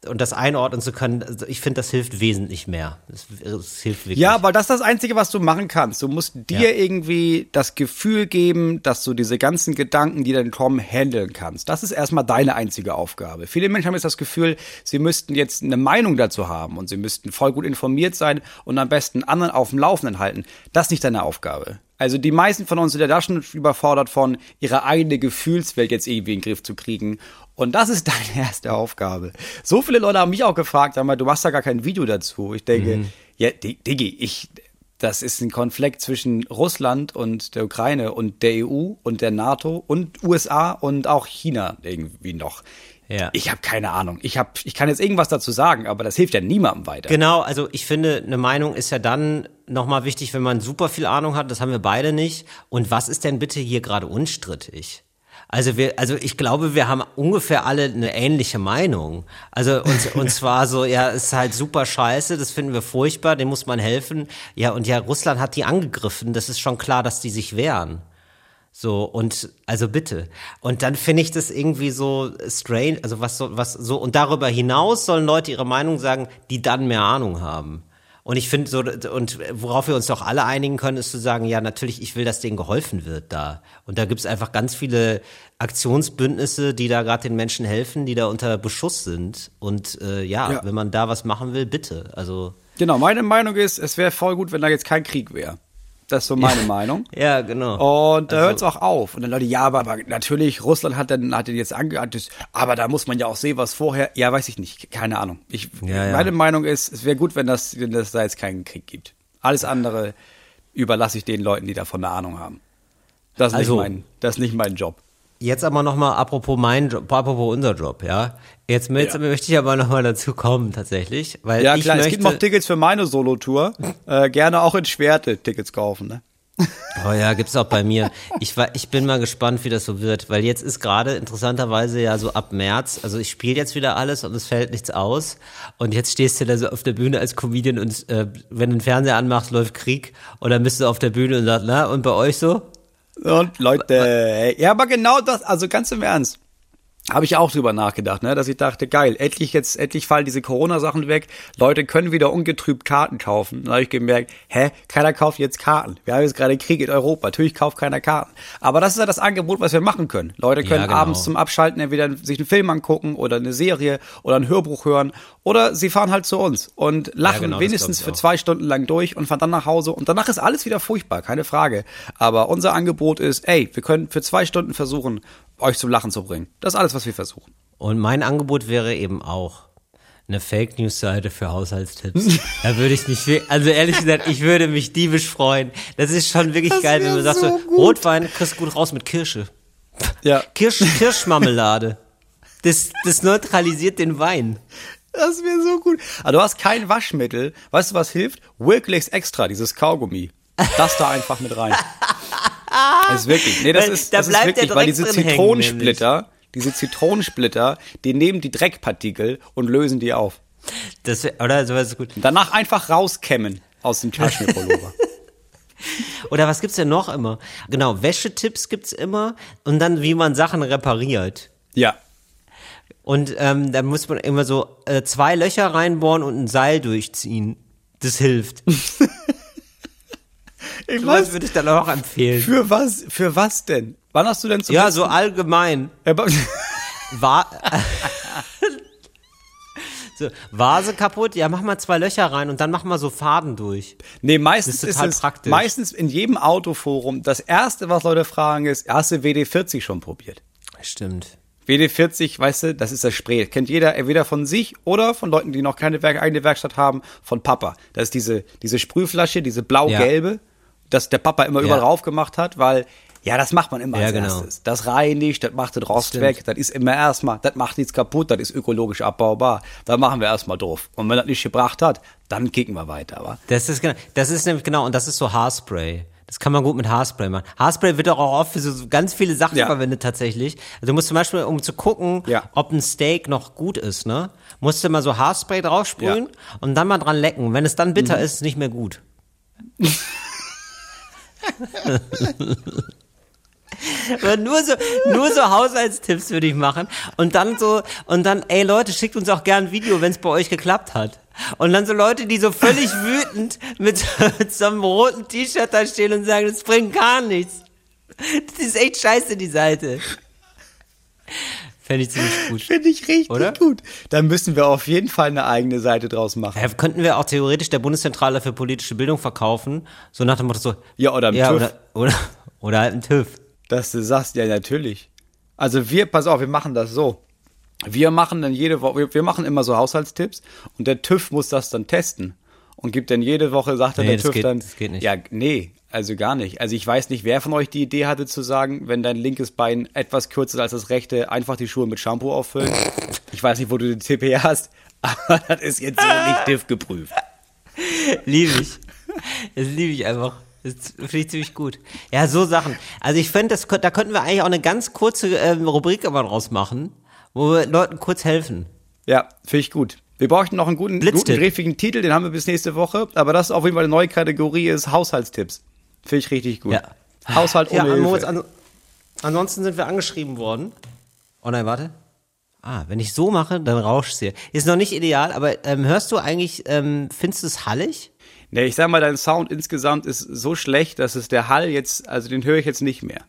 und das einordnen zu können, also ich finde, das hilft wesentlich mehr. Das, das hilft wirklich. Ja, aber das ist das Einzige, was du machen kannst. Du musst dir Ja. irgendwie das Gefühl geben, dass du diese ganzen Gedanken, die dann kommen, handeln kannst. Das ist erstmal deine einzige Aufgabe. Viele Menschen haben jetzt das Gefühl, sie müssten jetzt eine Meinung dazu haben und sie müssten voll gut informiert sein und am besten anderen auf dem Laufenden halten. Das ist nicht deine Aufgabe. Also die meisten von uns sind ja da schon überfordert von, ihre eigene Gefühlswelt jetzt irgendwie in den Griff zu kriegen. Und das ist deine erste Aufgabe. So viele Leute haben mich auch gefragt, sag mal, du machst da gar kein Video dazu. Ich denke, ja, Di- Diggi, ich, das ist ein Konflikt zwischen Russland und der Ukraine und der EU und der NATO und USA und auch China irgendwie noch. Ja. Ich habe keine Ahnung. Ich hab, ich kann jetzt irgendwas dazu sagen, aber das hilft ja niemandem weiter. Genau, also ich finde, eine Meinung ist ja dann nochmal wichtig, wenn man super viel Ahnung hat, das haben wir beide nicht. Und was ist denn bitte hier gerade unstrittig? Also wir, also ich glaube, wir haben ungefähr alle eine ähnliche Meinung. Also und, und zwar so, ja, es ist halt super scheiße, das finden wir furchtbar, dem muss man helfen. Ja, und ja, Russland hat die angegriffen, das ist schon klar, dass die sich wehren. So, und also bitte. Und dann finde ich das irgendwie so strange, also was so, was so, und darüber hinaus sollen Leute ihre Meinung sagen, die dann mehr Ahnung haben. Und ich finde so, und worauf wir uns doch alle einigen können, ist zu sagen, ja, natürlich, ich will, dass denen geholfen wird da. Und da gibt's einfach ganz viele Aktionsbündnisse, die da gerade den Menschen helfen, die da unter Beschuss sind. Und äh, ja, Ja. wenn man da was machen will, bitte. Also, Genau, meine Meinung ist, es wäre voll gut, wenn da jetzt kein Krieg wäre. Das ist so meine Meinung. ja, genau. Und da Also- hört es auch auf. Und dann Leute, ja, aber, aber natürlich, Russland hat dann hat den jetzt angeantwortet, aber da muss man ja auch sehen, was vorher. Ja, weiß ich nicht, keine Ahnung. Ich, Ja, ja. Meine Meinung ist, es wäre gut, wenn das, wenn das da jetzt keinen Krieg gibt. Alles andere überlasse ich den Leuten, die davon eine Ahnung haben. Das ist, Also- nicht, mein, das ist nicht mein Job. Jetzt aber nochmal apropos mein Job, apropos unser Job, ja. Jetzt, jetzt Ja. möchte ich aber nochmal dazu kommen, tatsächlich. Weil Ja, ich klar, es gibt noch Tickets für meine Solo-Tour. äh, gerne auch in Schwerte Tickets kaufen, ne? Oh ja, gibt's auch bei mir. Ich, war, ich bin mal gespannt, wie das so wird, weil jetzt ist gerade interessanterweise ja so ab März, also ich spiele jetzt wieder alles und es fällt nichts aus. Und jetzt stehst du da so auf der Bühne als Comedian und äh, wenn du den Fernseher anmachst, läuft Krieg und dann bist du auf der Bühne und sagst, na, und bei euch so? Und Leute, ey, ja, aber genau das, also ganz im Ernst. Habe ich auch drüber nachgedacht, ne? dass ich dachte, geil, endlich jetzt, endlich fallen diese Corona-Sachen weg. Leute können wieder ungetrübt Karten kaufen. Dann habe ich gemerkt, hä, keiner kauft jetzt Karten. Wir haben jetzt gerade Krieg in Europa. Natürlich kauft keiner Karten. Aber das ist ja das Angebot, was wir machen können. Leute können Ja, genau. abends zum Abschalten entweder sich einen Film angucken oder eine Serie oder ein Hörbuch hören oder sie fahren halt zu uns und lachen genau, das wenigstens für zwei Stunden lang durch und fahren dann nach Hause und danach ist alles wieder furchtbar, keine Frage. Aber unser Angebot ist, ey, wir können für zwei Stunden versuchen, euch zum Lachen zu bringen. Das ist alles, was wir versuchen. Und mein Angebot wäre eben auch eine Fake News Seite für Haushaltstipps. da würde ich mich, also ehrlich gesagt, ich würde mich diebisch freuen. Das ist schon wirklich geil, wenn du sagst, so, Rotwein kriegst gut raus mit Kirsche. Ja. Kirsch, Kirschmarmelade. Das, das neutralisiert den Wein. Das wäre so gut. Aber du hast kein Waschmittel. Weißt du, was hilft? Wilklex Extra, dieses Kaugummi. Das da einfach mit rein. Das ist wirklich. Nee, das Weil ist, da das ist bleibt wirklich, weil diese hängen, Zitronensplitter, diese Zitronensplitter, die nehmen die Dreckpartikel und lösen die auf. Das, oder sowas ist gut. Danach einfach rauskämmen aus dem Taschenpullover. Oder was gibt's denn noch immer? Genau, Wäschetipps gibt's immer und dann wie man Sachen repariert. ja. Und ähm, da muss man immer so äh, zwei Löcher reinbohren und ein Seil durchziehen. Das hilft. Ich Was würde ich dann auch empfehlen? Für was, für was denn? Wann hast du denn zum Ja, so allgemein. Va so, Vase kaputt, ja, mach mal zwei Löcher rein und dann mach mal so Faden durch. Nee, meistens Das ist, ist es praktisch. meistens in jedem Autoforum das erste, was Leute fragen, ist, hast du WD40 schon probiert? Stimmt. WD40, weißt du, das ist das Spray. Kennt jeder entweder von sich oder von Leuten, die noch keine eigene Werkstatt haben, von Papa. Das ist diese, diese Sprühflasche, diese blau-gelbe, das der Papa immer überall Ja. drauf gemacht hat, weil, ja, das macht man immer Ja, als genau. erstes. Das reinigt, das macht den Rost Stimmt. weg, das ist immer erstmal, das macht nichts kaputt, das ist ökologisch abbaubar. Da machen wir erstmal drauf. Und wenn das nicht gebracht hat, dann kicken wir weiter, aber. Das ist genau, das ist nämlich genau, und das ist so Haarspray. Das kann man gut mit Haarspray machen. Haarspray wird auch oft für so ganz viele Sachen Ja. verwendet tatsächlich. Also du musst zum Beispiel, um zu gucken, Ja. ob ein Steak noch gut ist, ne, musst du mal so Haarspray draufsprühen und dann mal dran lecken. Wenn es dann bitter Mhm. ist, ist nicht mehr gut. Aber nur so, nur so Haushaltstipps würde ich machen. Und dann so, und dann, ey Leute, schickt uns auch gern ein Video, wenn es bei euch geklappt hat. Und dann so Leute, die so völlig wütend mit, mit so einem roten T-Shirt da stehen und sagen, das bringt gar nichts. Das ist echt scheiße, die Seite. Fände ich ziemlich gut. Finde ich richtig Oder? gut. Dann müssen wir auf jeden Fall eine eigene Seite draus machen. Ja, könnten wir auch theoretisch der Bundeszentrale für politische Bildung verkaufen, so nach dem Motto so. Ja, oder im ja, TÜV. Oder, oder, oder halt ein TÜV. Dass du sagst, ja, natürlich. Also wir, pass auf, wir machen das so. Wir machen dann jede Woche, wir, machen immer so Haushaltstipps und der TÜV muss das dann testen und gibt dann jede Woche, sagt dann Nee, der TÜV geht- dann, das geht nicht. ja, nee, also gar nicht. Also ich weiß nicht, wer von euch die Idee hatte zu sagen, wenn dein linkes Bein etwas kürzer ist als das rechte, einfach die Schuhe mit Shampoo auffüllen. Ich weiß nicht, wo du den TP hast, aber das ist jetzt so nicht TÜV geprüft. Liebe ich. Das liebe ich einfach. Das finde ich ziemlich gut. Ja, so Sachen. Also ich finde, da könnten wir eigentlich auch eine ganz kurze ähm, Rubrik aber draus machen, wo wir Leuten kurz helfen. Ja, finde ich gut. Wir brauchten noch einen guten, guten griffigen Titel, den haben wir bis nächste Woche. Aber das ist auf jeden Fall eine neue Kategorie, ist Haushaltstipps. Finde ich richtig gut. Ja. Haushalt Ja, ohne Moritz, Hilfe. an, ansonsten sind wir angeschrieben worden. Oh nein, warte. Ah, wenn ich so mache, dann rauscht hier. Ist noch nicht ideal, aber ähm, hörst du eigentlich, ähm, findest du es hallig? Nee, ich sag mal, dein Sound insgesamt ist so schlecht, dass es der Hall jetzt, also den höre ich jetzt nicht mehr.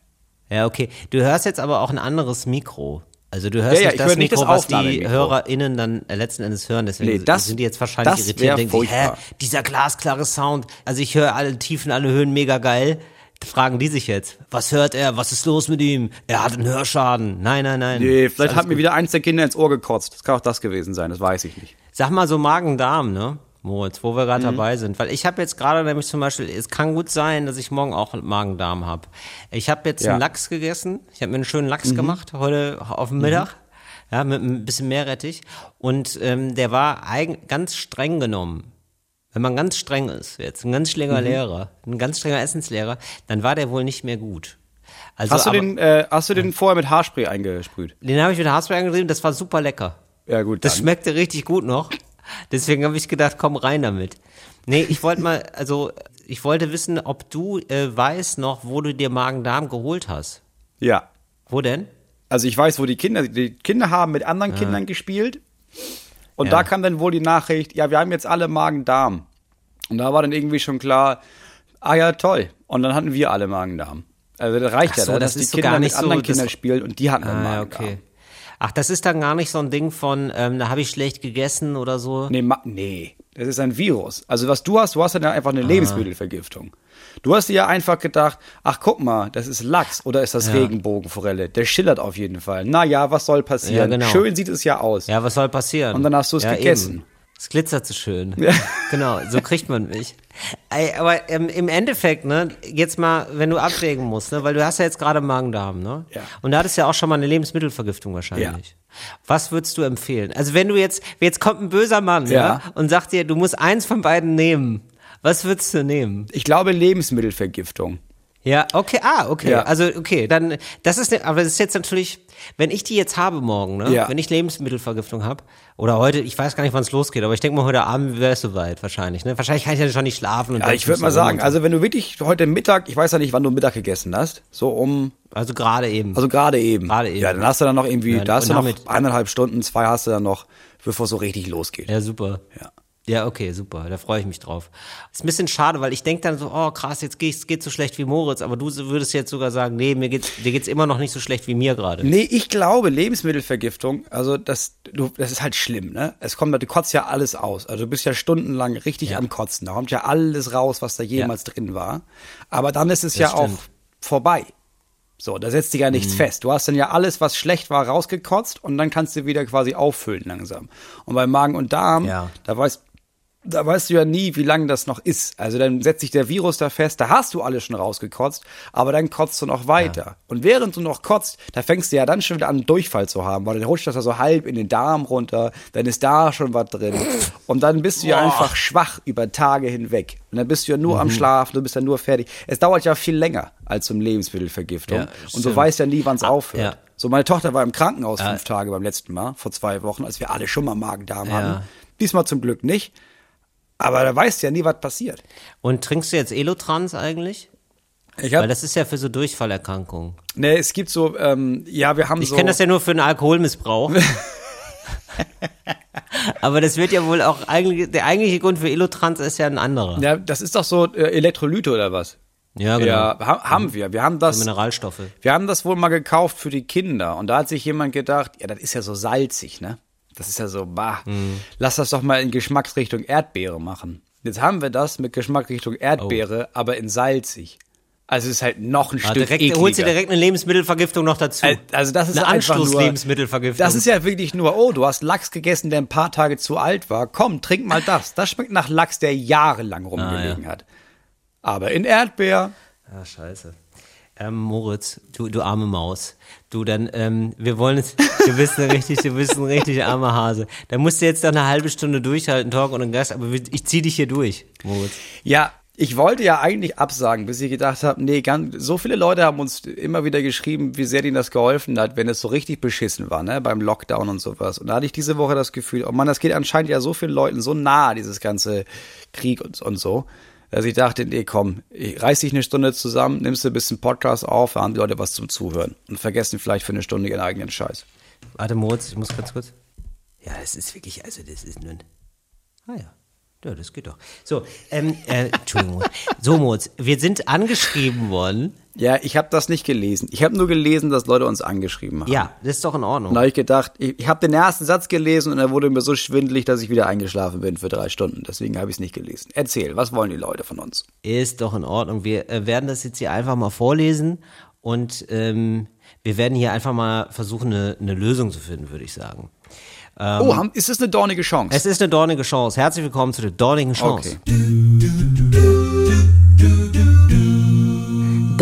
Ja, okay. Du hörst jetzt aber auch ein anderes Mikro. Also du hörst Ja, ja, nicht ich das nicht Mikro, das was die. HörerInnen dann äh, letzten Endes hören. Deswegen Nee, das- sind die jetzt wahrscheinlich irritiert und denken sich, hä, dieser glasklare Sound. Also ich höre alle Tiefen, alle Höhen mega geil. Fragen die sich jetzt, was hört er, was ist los mit ihm? Er hat einen Hörschaden. Nein, nein, nein. Nee, vielleicht hat mir gut. wieder eins der Kinder ins Ohr gekotzt. Das kann auch das gewesen sein, das weiß ich nicht. Sag mal so Magen-Darm, ne? Moritz, wo wir Mhm. gerade dabei sind. Weil ich habe jetzt gerade nämlich zum Beispiel, es kann gut sein, dass ich morgen auch Magen-Darm habe. Ich habe jetzt Ja. Mhm. einen Lachs gegessen. Ich habe mir einen schönen Lachs gemacht heute auf dem Mittag. Ja, mit ein bisschen Meerrettich. Und ähm, der war eigen, ganz streng genommen. Wenn man ganz streng ist, jetzt ein ganz strenger Mhm. Lehrer, ein ganz strenger Essenslehrer, dann war der wohl nicht mehr gut. Also, Hast du aber, den, äh, hast du den vorher mit Haarspray eingesprüht? den habe ich mit Haarspray angetrieben, das war super lecker. Ja, gut. Das dann. schmeckte richtig gut noch. Deswegen habe ich gedacht, komm rein damit. Nee, ich wollte mal, also ich wollte wissen, ob du äh, weißt noch, wo du dir Magen-Darm geholt hast. Ja. Wo denn? Also ich weiß, wo die Kinder, die Kinder haben mit anderen Kindern gespielt. Und Ja. da kam dann wohl die Nachricht, ja, wir haben jetzt alle Magen-Darm. Und da war dann irgendwie schon klar, ah ja, toll. Und dann hatten wir alle Magen-Darm. Also das reicht Ach ja, so, da, das dass die so Kinder mit nicht so, anderen das- Kindern spielen und die hatten Ah, Magen-Darm. okay. Ach, das ist dann gar nicht so ein Ding von, ähm, da habe ich schlecht gegessen oder so. Nee, ma nee, das ist ein Virus. Also was du hast, du hast dann ja einfach Ah. eine Lebensmittelvergiftung. Du hast dir ja einfach gedacht, ach guck mal, das ist Lachs oder ist das Ja. Regenbogenforelle? Der schillert auf jeden Fall. Na ja, was soll passieren? Ja, genau. Schön sieht es ja aus. Ja, was soll passieren? Und dann hast du es ja, gegessen. Eben. Es glitzert so schön. Genau, so kriegt man mich. Ey, aber ähm, im Endeffekt, ne, jetzt mal, wenn du abwägen musst, ne, weil du hast ja jetzt gerade Magen-Darm, ne? Ja. Und da hattest ja auch schon mal eine Lebensmittelvergiftung wahrscheinlich. Was würdest du empfehlen? Also wenn du jetzt, jetzt kommt ein böser Mann, ja, Ja. und sagt dir, du musst eins von beiden nehmen. Was würdest du nehmen? Ich glaube Lebensmittelvergiftung. Ja, okay, ah, okay. Ja. Also, okay, dann, das ist, ne, aber das ist jetzt natürlich, wenn ich die jetzt habe morgen, ne? Ja. Wenn ich Lebensmittelvergiftung habe, oder heute, ich weiß gar nicht, wann es losgeht, aber ich denke mal, heute Abend wäre es soweit, wahrscheinlich, ne? Wahrscheinlich kann ich ja schon nicht schlafen. Und Ja, ich würde mal sagen, also wenn du wirklich heute Mittag, ich weiß ja nicht, wann du Mittag gegessen hast, so um, Also gerade eben. also gerade eben. Gerade eben. Ja, dann hast du dann noch irgendwie, Ja, da hast du noch eineinhalb Stunden, zwei hast du dann noch, bevor es so richtig losgeht. ja, super. Ja. Ja, okay, super. Da freue ich mich drauf. Ist ein bisschen schade, weil ich denke dann so, oh krass, jetzt geht's geht so schlecht wie Moritz, aber du würdest jetzt sogar sagen, nee, mir geht's, dir geht's immer noch nicht so schlecht wie mir gerade. Nee, ich glaube, Lebensmittelvergiftung, also das, du, das ist halt schlimm, ne? Es kommt, du kotzt ja alles aus. Also du bist ja stundenlang richtig Ja. am Kotzen. Da kommt ja alles raus, was da jemals drin war. Aber dann ist es ja stimmt. auch vorbei. So, da setzt sich ja nichts fest. Du hast dann ja alles, was schlecht war, rausgekotzt und dann kannst du wieder quasi auffüllen langsam. Und bei Magen und Darm, Ja. da weißt da weißt du ja nie, wie lange das noch ist. Also dann setzt sich der Virus da fest, da hast du alles schon rausgekotzt, aber dann kotzt du noch weiter. Und während du noch kotzt, da fängst du ja dann schon wieder an, Durchfall zu haben, weil dann rutscht das ja so halb in den Darm runter, dann ist da schon was drin. Und dann bist du ja einfach schwach über Tage hinweg. Und dann bist du ja nur Mhm. am Schlafen, du bist dann nur fertig. Es dauert ja viel länger als zum Lebensmittelvergiftung. Ja, und du weißt ja nie, wann es aufhört. ja. So, meine Tochter war im Krankenhaus fünf Tage beim letzten Mal, vor zwei Wochen, als wir alle schon mal Magen-Darm Ja. hatten. Diesmal zum Glück nicht. Aber da weißt du ja nie, was passiert. Und trinkst du jetzt Elotrans eigentlich? Ich Weil das ist ja für so Durchfallerkrankungen. ne, es gibt so, ähm, ja, wir haben Ich so. kenne das ja nur für einen Alkoholmissbrauch. Aber das wird ja wohl auch eigentlich, der eigentliche Grund für Elotrans ist ja ein anderer. ja, das ist doch so äh, Elektrolyte oder was? Ja, genau. Ja, ha haben wir. Wir haben das, Mineralstoffe. wir haben das wohl mal gekauft für die Kinder. Und da hat sich jemand gedacht, ja, das ist ja so salzig, ne? Das ist ja so, bah, Mhm. lass das doch mal in Geschmacksrichtung Erdbeere machen. Jetzt haben wir das mit Geschmacksrichtung Erdbeere, aber in salzig. Also es ist halt noch ein Ah, Stück direkt, ekliger. holst du direkt eine Lebensmittelvergiftung noch dazu. Al- Also das ist eine einfach nur, Anschluss-Lebensmittelvergiftung. Das ist ja wirklich nur, oh, du hast Lachs gegessen, der ein paar Tage zu alt war. Komm, trink mal das. Das schmeckt nach Lachs, der jahrelang rumgelegen hat. Aber in Erdbeer. Ah, scheiße. Ähm, Moritz, du, du arme Maus. Du, dann, ähm, wir wollen es, du bist ein richtig, du bist ein richtig armer Hase. Da musst du jetzt noch eine halbe Stunde durchhalten, Talk und Gast, aber ich zieh dich hier durch, Moritz. Ja, ich wollte ja eigentlich absagen, bis ich gedacht habe, nee, ganz, so viele Leute haben uns immer wieder geschrieben, wie sehr denen das geholfen hat, wenn es so richtig beschissen war, ne, beim Lockdown und sowas. Und da hatte ich diese Woche das Gefühl, oh Mann, das geht anscheinend ja so vielen Leuten so nah, dieses ganze Krieg und, und so, dass ich dachte, nee, komm, reiß dich eine Stunde zusammen, nimmst du ein bisschen Podcast auf, haben die Leute was zum Zuhören und vergessen vielleicht für eine Stunde ihren eigenen Scheiß. Warte, Moritz, ich muss ganz kurz. Ja, das ist wirklich, also das ist nun. Ah ja. Ja, das geht doch. So, ähm, äh, Entschuldigung. So, Moritz, wir sind angeschrieben worden. Ja, ich habe das nicht gelesen. Ich habe nur gelesen, dass Leute uns angeschrieben haben. Ja, das ist doch in Ordnung. da habe ich gedacht, ich, ich habe den ersten Satz gelesen und er wurde mir so schwindelig, dass ich wieder eingeschlafen bin für drei Stunden. Deswegen habe ich es nicht gelesen. Erzähl, was wollen die Leute von uns? Ist doch in Ordnung. Wir äh, werden das jetzt hier einfach mal vorlesen und ähm, wir werden hier einfach mal versuchen, eine, eine Lösung zu finden, würde ich sagen. oh, haben, ist das eine dornige Chance? Ähm, Es ist eine dornige Chance. Herzlich willkommen zu der dornigen Chance. okay.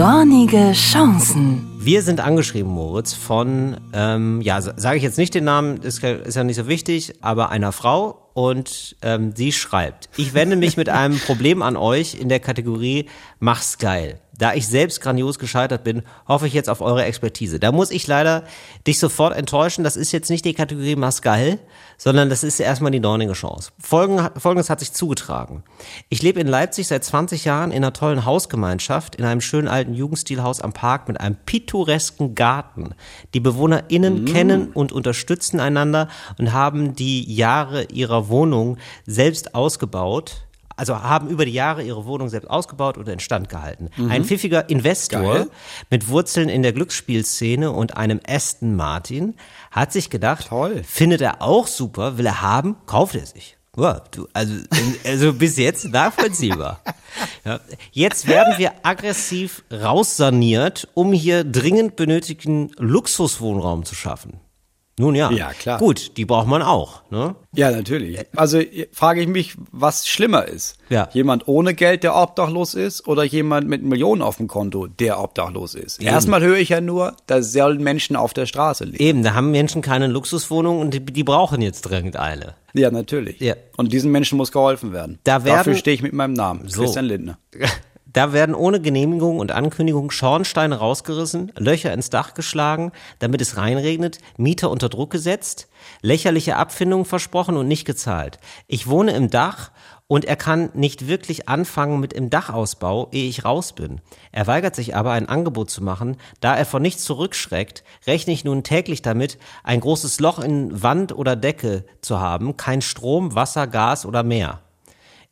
Dornige Chancen. Wir sind angeschrieben, Moritz, von, ähm, ja, sage ich jetzt nicht den Namen, ist, ist ja nicht so wichtig, aber einer Frau und ähm, sie schreibt, ich wende mich mit einem Problem an euch in der Kategorie Mach's geil. Da ich selbst grandios gescheitert bin, hoffe ich jetzt auf eure Expertise. Da muss ich leider dich sofort enttäuschen. Das ist jetzt nicht die Kategorie geil, sondern das ist erstmal die dornige Chance. Folgen, Folgendes hat sich zugetragen. Ich lebe in Leipzig seit 20 Jahren in einer tollen Hausgemeinschaft, in einem schönen alten Jugendstilhaus am Park mit einem pittoresken Garten. Die BewohnerInnen kennen und unterstützen einander und haben die Jahre ihrer Wohnung selbst ausgebaut. Also haben über die Jahre ihre Wohnung selbst ausgebaut oder instand gehalten. Ein pfiffiger Investor Geil. mit Wurzeln in der Glücksspielszene und einem Aston Martin hat sich gedacht, Toll. findet er auch super, will er haben, kauft er sich. Ja, du, also, also bis jetzt nachvollziehbar. Ja, jetzt werden wir aggressiv raussaniert, um hier dringend benötigten Luxuswohnraum zu schaffen. Nun ja. Ja, klar. Gut, die braucht man auch. Ne? Ja, natürlich. Also äh, frage ich mich, was schlimmer ist. Ja. Jemand ohne Geld, der obdachlos ist, oder jemand mit Millionen auf dem Konto, der obdachlos ist. Erstmal höre ich ja nur, da sollen Menschen auf der Straße leben. Eben, da haben Menschen keine Luxuswohnung und die, die brauchen jetzt dringend eine. Ja, natürlich. Ja. Und diesen Menschen muss geholfen werden. Da werden- Dafür stehe ich mit meinem Namen, So. Christian Lindner. Da werden ohne Genehmigung und Ankündigung Schornsteine rausgerissen, Löcher ins Dach geschlagen, damit es reinregnet, Mieter unter Druck gesetzt, lächerliche Abfindungen versprochen und nicht gezahlt. Ich wohne im Dach und er kann nicht wirklich anfangen mit im Dachausbau, ehe ich raus bin. Er weigert sich aber, ein Angebot zu machen. Da er vor nichts zurückschreckt, rechne ich nun täglich damit, ein großes Loch in Wand oder Decke zu haben, kein Strom, Wasser, Gas oder mehr.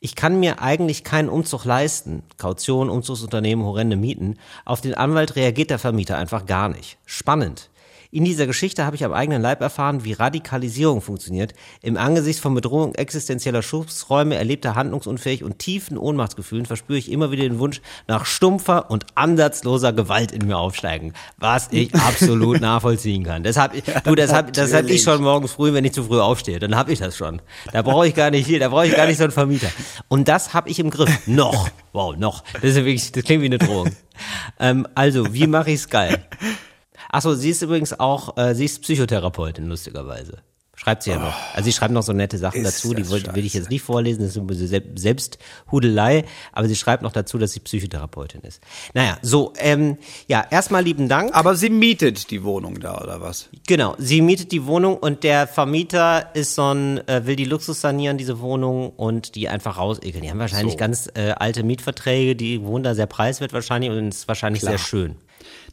Ich kann mir eigentlich keinen Umzug leisten. Kaution, Umzugsunternehmen, horrende Mieten. Auf den Anwalt reagiert der Vermieter einfach gar nicht. Spannend. In dieser Geschichte habe ich am eigenen Leib erfahren, wie Radikalisierung funktioniert. Im Angesicht von Bedrohung existenzieller Schutzräume, erlebter Handlungsunfähig und tiefen Ohnmachtsgefühlen verspüre ich immer wieder den Wunsch nach stumpfer und ansatzloser Gewalt in mir aufsteigen, was ich absolut nachvollziehen kann. Deshalb, du, das hab, das hab ich schon morgens früh, wenn ich zu früh aufstehe, dann habe ich das schon. Da brauche ich gar nicht hier, da brauche ich gar nicht so einen Vermieter. Und das habe ich im Griff. Noch. Wow, noch. Das ist wirklich, das klingt wie eine Drohung. Ähm, also, wie mache ich's geil? Achso, sie ist übrigens auch, äh, sie ist Psychotherapeutin, lustigerweise. Schreibt sie ja noch. Also sie schreibt noch so nette Sachen dazu, die will, will ich jetzt nicht vorlesen, das ist ein bisschen Sel- Selbsthudelei, aber sie schreibt noch dazu, dass sie Psychotherapeutin ist. Naja, so, ähm, ja, erstmal lieben Dank. Aber sie mietet die Wohnung da, oder was? Genau, sie mietet die Wohnung und der Vermieter ist so ein, äh, will die Luxus sanieren, diese Wohnung, und die einfach rausekeln. Die haben wahrscheinlich So. ganz äh, alte Mietverträge, die wohnen da sehr preiswert wahrscheinlich und ist wahrscheinlich Klar. sehr schön.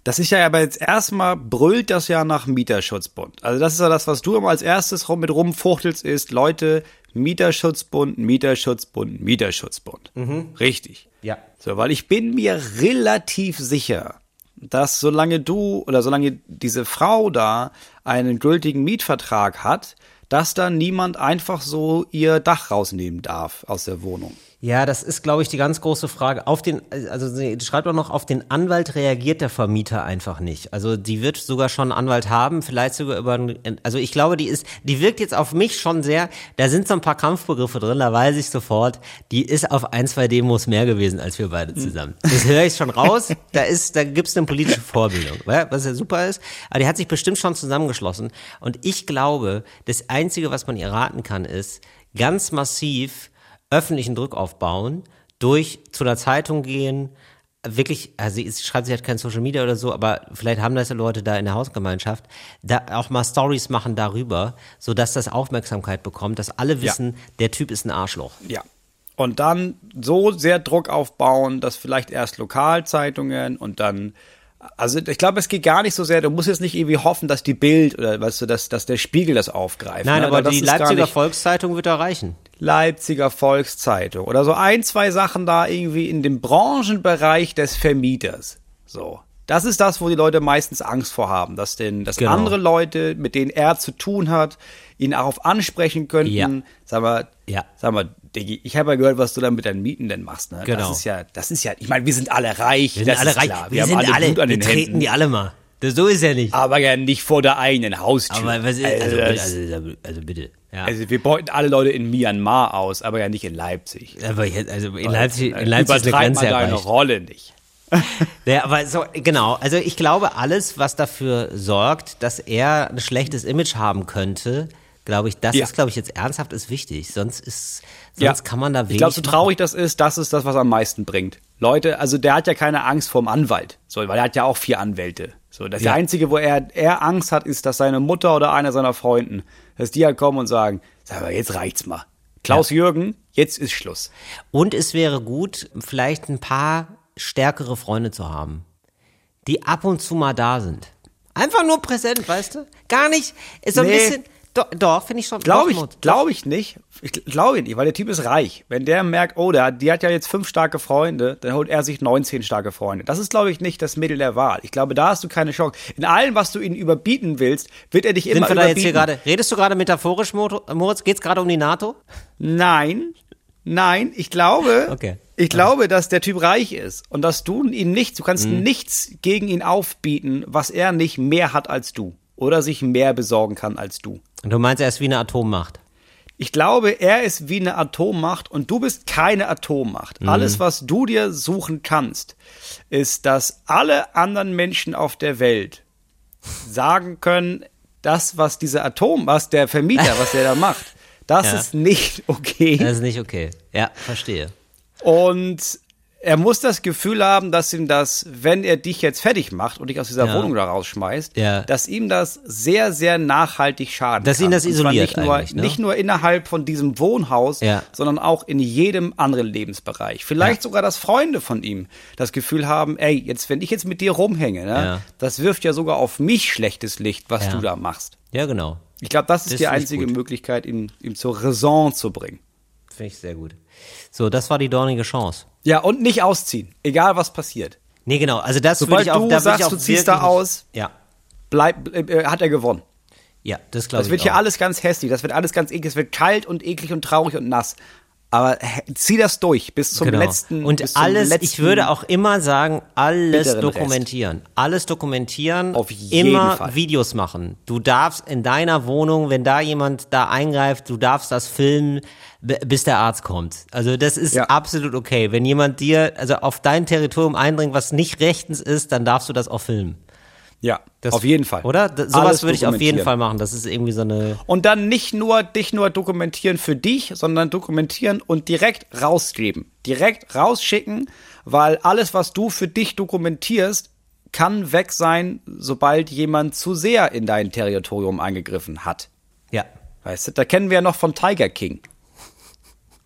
Das ist ja aber jetzt erstmal brüllt das ja nach Mieterschutzbund. Also das ist ja das, was du immer als erstes rum mit rumfuchtelst, ist, Leute, Mieterschutzbund, Mieterschutzbund, Mieterschutzbund. Richtig. Ja. So, weil ich bin mir relativ sicher, dass solange du oder solange diese Frau da einen gültigen Mietvertrag hat, dass da niemand einfach so ihr Dach rausnehmen darf aus der Wohnung. Ja, das ist, glaube ich, die ganz große Frage. Auf den, also sie schreibt auch noch, auf den Anwalt reagiert der Vermieter einfach nicht. Also die wird sogar schon einen Anwalt haben, vielleicht sogar über, einen- also ich glaube, die ist, die wirkt jetzt auf mich schon sehr, da sind so ein paar Kampfbegriffe drin, da weiß ich sofort, die ist auf ein, zwei Demos mehr gewesen als wir beide zusammen. Das höre ich schon raus, da ist, da gibt's eine politische Vorbildung, was ja super ist. Aber die hat sich bestimmt schon zusammengeschlossen. Und ich glaube, das Einzige, was man ihr raten kann, ist, ganz massiv öffentlichen Druck aufbauen, durch zu einer Zeitung gehen, wirklich, also sie schreibt, sie hat kein Social Media oder so, aber vielleicht haben das ja Leute da in der Hausgemeinschaft, da auch mal Stories machen darüber, so dass das Aufmerksamkeit bekommt, dass alle wissen, der Typ ist ein Arschloch. Ja. Und dann so sehr Druck aufbauen, dass vielleicht erst Lokalzeitungen und dann also ich glaube, es geht gar nicht so sehr, du musst jetzt nicht irgendwie hoffen, dass die Bild oder weißt du, dass, dass der Spiegel das aufgreift. Nein, ne? aber das die Leipziger Volkszeitung wird da reichen. Leipziger Volkszeitung oder so ein, zwei Sachen da irgendwie in dem Branchenbereich des Vermieters. So. Das ist das, wo die Leute meistens Angst vor haben, dass denn, dass Genau. andere Leute, mit denen er zu tun hat, ihn darauf ansprechen könnten. Ja. Sag mal, Ja. sag mal, Diggi, ich habe ja gehört, was du da mit deinen Mieten denn machst. Ne? Genau. Das ist ja, das ist ja, ich meine, wir sind alle reich. Wir das sind alle ist reich. Klar. Wir, haben sind alle, alle, Blut an wir den treten Händen. die alle mal. Das, so ist ja nicht. aber ja nicht vor der eigenen Haustür. Aber was ist, also, das- also, also bitte. Ja. also wir beuten alle Leute in Myanmar aus, aber ja nicht in Leipzig. aber jetzt, also in Leipzig, in Leipzig ist eine Grenze deine erreicht. Rolle nicht. Ja, aber so, genau. Also ich glaube, alles, was dafür sorgt, dass er ein schlechtes Image haben könnte, glaube ich, das Ja. ist, glaube ich, jetzt ernsthaft ist wichtig. Sonst ist, sonst Ja. kann man da wenig. Ich glaube, so traurig das ist, das ist das, was am meisten bringt. Leute, also der hat ja keine Angst vorm Anwalt, so, weil er hat ja auch vier Anwälte. So, das Ja. Einzige, wo er, er Angst hat, ist, dass seine Mutter oder einer seiner Freunden, dass die halt kommen und sagen, sag mal, jetzt reicht's mal. Klaus Jürgen, jetzt ist Schluss. Und es wäre gut, vielleicht ein paar stärkere Freunde zu haben, die ab und zu mal da sind. Einfach nur präsent, weißt du? Gar nicht, ist so ein Nee. bisschen, doch, doch finde ich schon. Glaube ich, glaube ich nicht. Ich glaube nicht, weil der Typ ist reich. Wenn der merkt, oh, der, die hat ja jetzt fünf starke Freunde, dann holt er sich 19 starke Freunde. Das ist, glaube ich, nicht das Mittel der Wahl. Ich glaube, da hast du keine Chance. In allem, was du ihn überbieten willst, wird er dich Sind immer wir da überbieten. jetzt hier gerade, redest du gerade metaphorisch, Mo- Moritz? Geht's gerade um die NATO? Nein, nein, ich glaube, Okay. ich glaube, dass der Typ reich ist und dass du ihn nicht, du kannst Mhm. nichts gegen ihn aufbieten, was er nicht mehr hat als du. Oder sich mehr besorgen kann als du. Und du meinst, er ist wie eine Atommacht? Ich glaube, er ist wie eine Atommacht und du bist keine Atommacht. Mhm. Alles, was du dir suchen kannst, ist, dass alle anderen Menschen auf der Welt sagen können, das, was dieser Atom, was der Vermieter, was der da macht, das Ja. ist nicht okay. Das ist nicht okay. Ja, verstehe. Und er muss das Gefühl haben, dass ihm das, wenn er dich jetzt fertig macht und dich aus dieser Ja. Wohnung da rausschmeißt, Ja. dass ihm das sehr, sehr nachhaltig schaden Dass kann. ihn das isoliert nicht nur, ne? nicht nur innerhalb von diesem Wohnhaus, Ja. sondern auch in jedem anderen Lebensbereich. Vielleicht sogar, dass Freunde von ihm das Gefühl haben, ey, jetzt, wenn ich jetzt mit dir rumhänge, ne, das wirft ja sogar auf mich schlechtes Licht, was du da machst. Ja, genau. Ich glaube, das ist Das die einzige. Möglichkeit, ihn, ihm zur Raison zu bringen. Finde ich sehr gut. So, das war die dornige Chance. Ja, und nicht ausziehen, egal was passiert. Nee, genau. Also das Sobald ich auch, du da sagst, ich auch du ziehst da aus, Ja. Bleib, äh, hat er gewonnen. Ja, das glaube ich Das wird auch. hier alles ganz hässlich, das wird alles ganz eklig, es wird kalt und eklig und traurig und nass. Aber zieh das durch bis zum genau. letzten. Und alles, letzten, ich würde auch immer sagen, alles dokumentieren. Alles dokumentieren. Auf jeden immer Fall. Videos machen. Du darfst in deiner Wohnung, wenn da jemand da eingreift, du darfst das filmen, bis der Arzt kommt. Also das ist Ja. absolut okay. Wenn jemand dir, also auf dein Territorium eindringt, was nicht rechtens ist, dann darfst du das auch filmen. Ja, Das, auf jeden Fall. Oder? D- Alles Sowas würde ich auf jeden. Fall machen. Das ist irgendwie so eine, Und dann nicht nur dich nur dokumentieren für dich, sondern dokumentieren und direkt rausgeben. Direkt rausschicken, weil alles, was du für dich dokumentierst, kann weg sein, sobald jemand zu sehr in dein Territorium eingegriffen hat. ja. Weißt du, da kennen wir ja noch von Tiger King.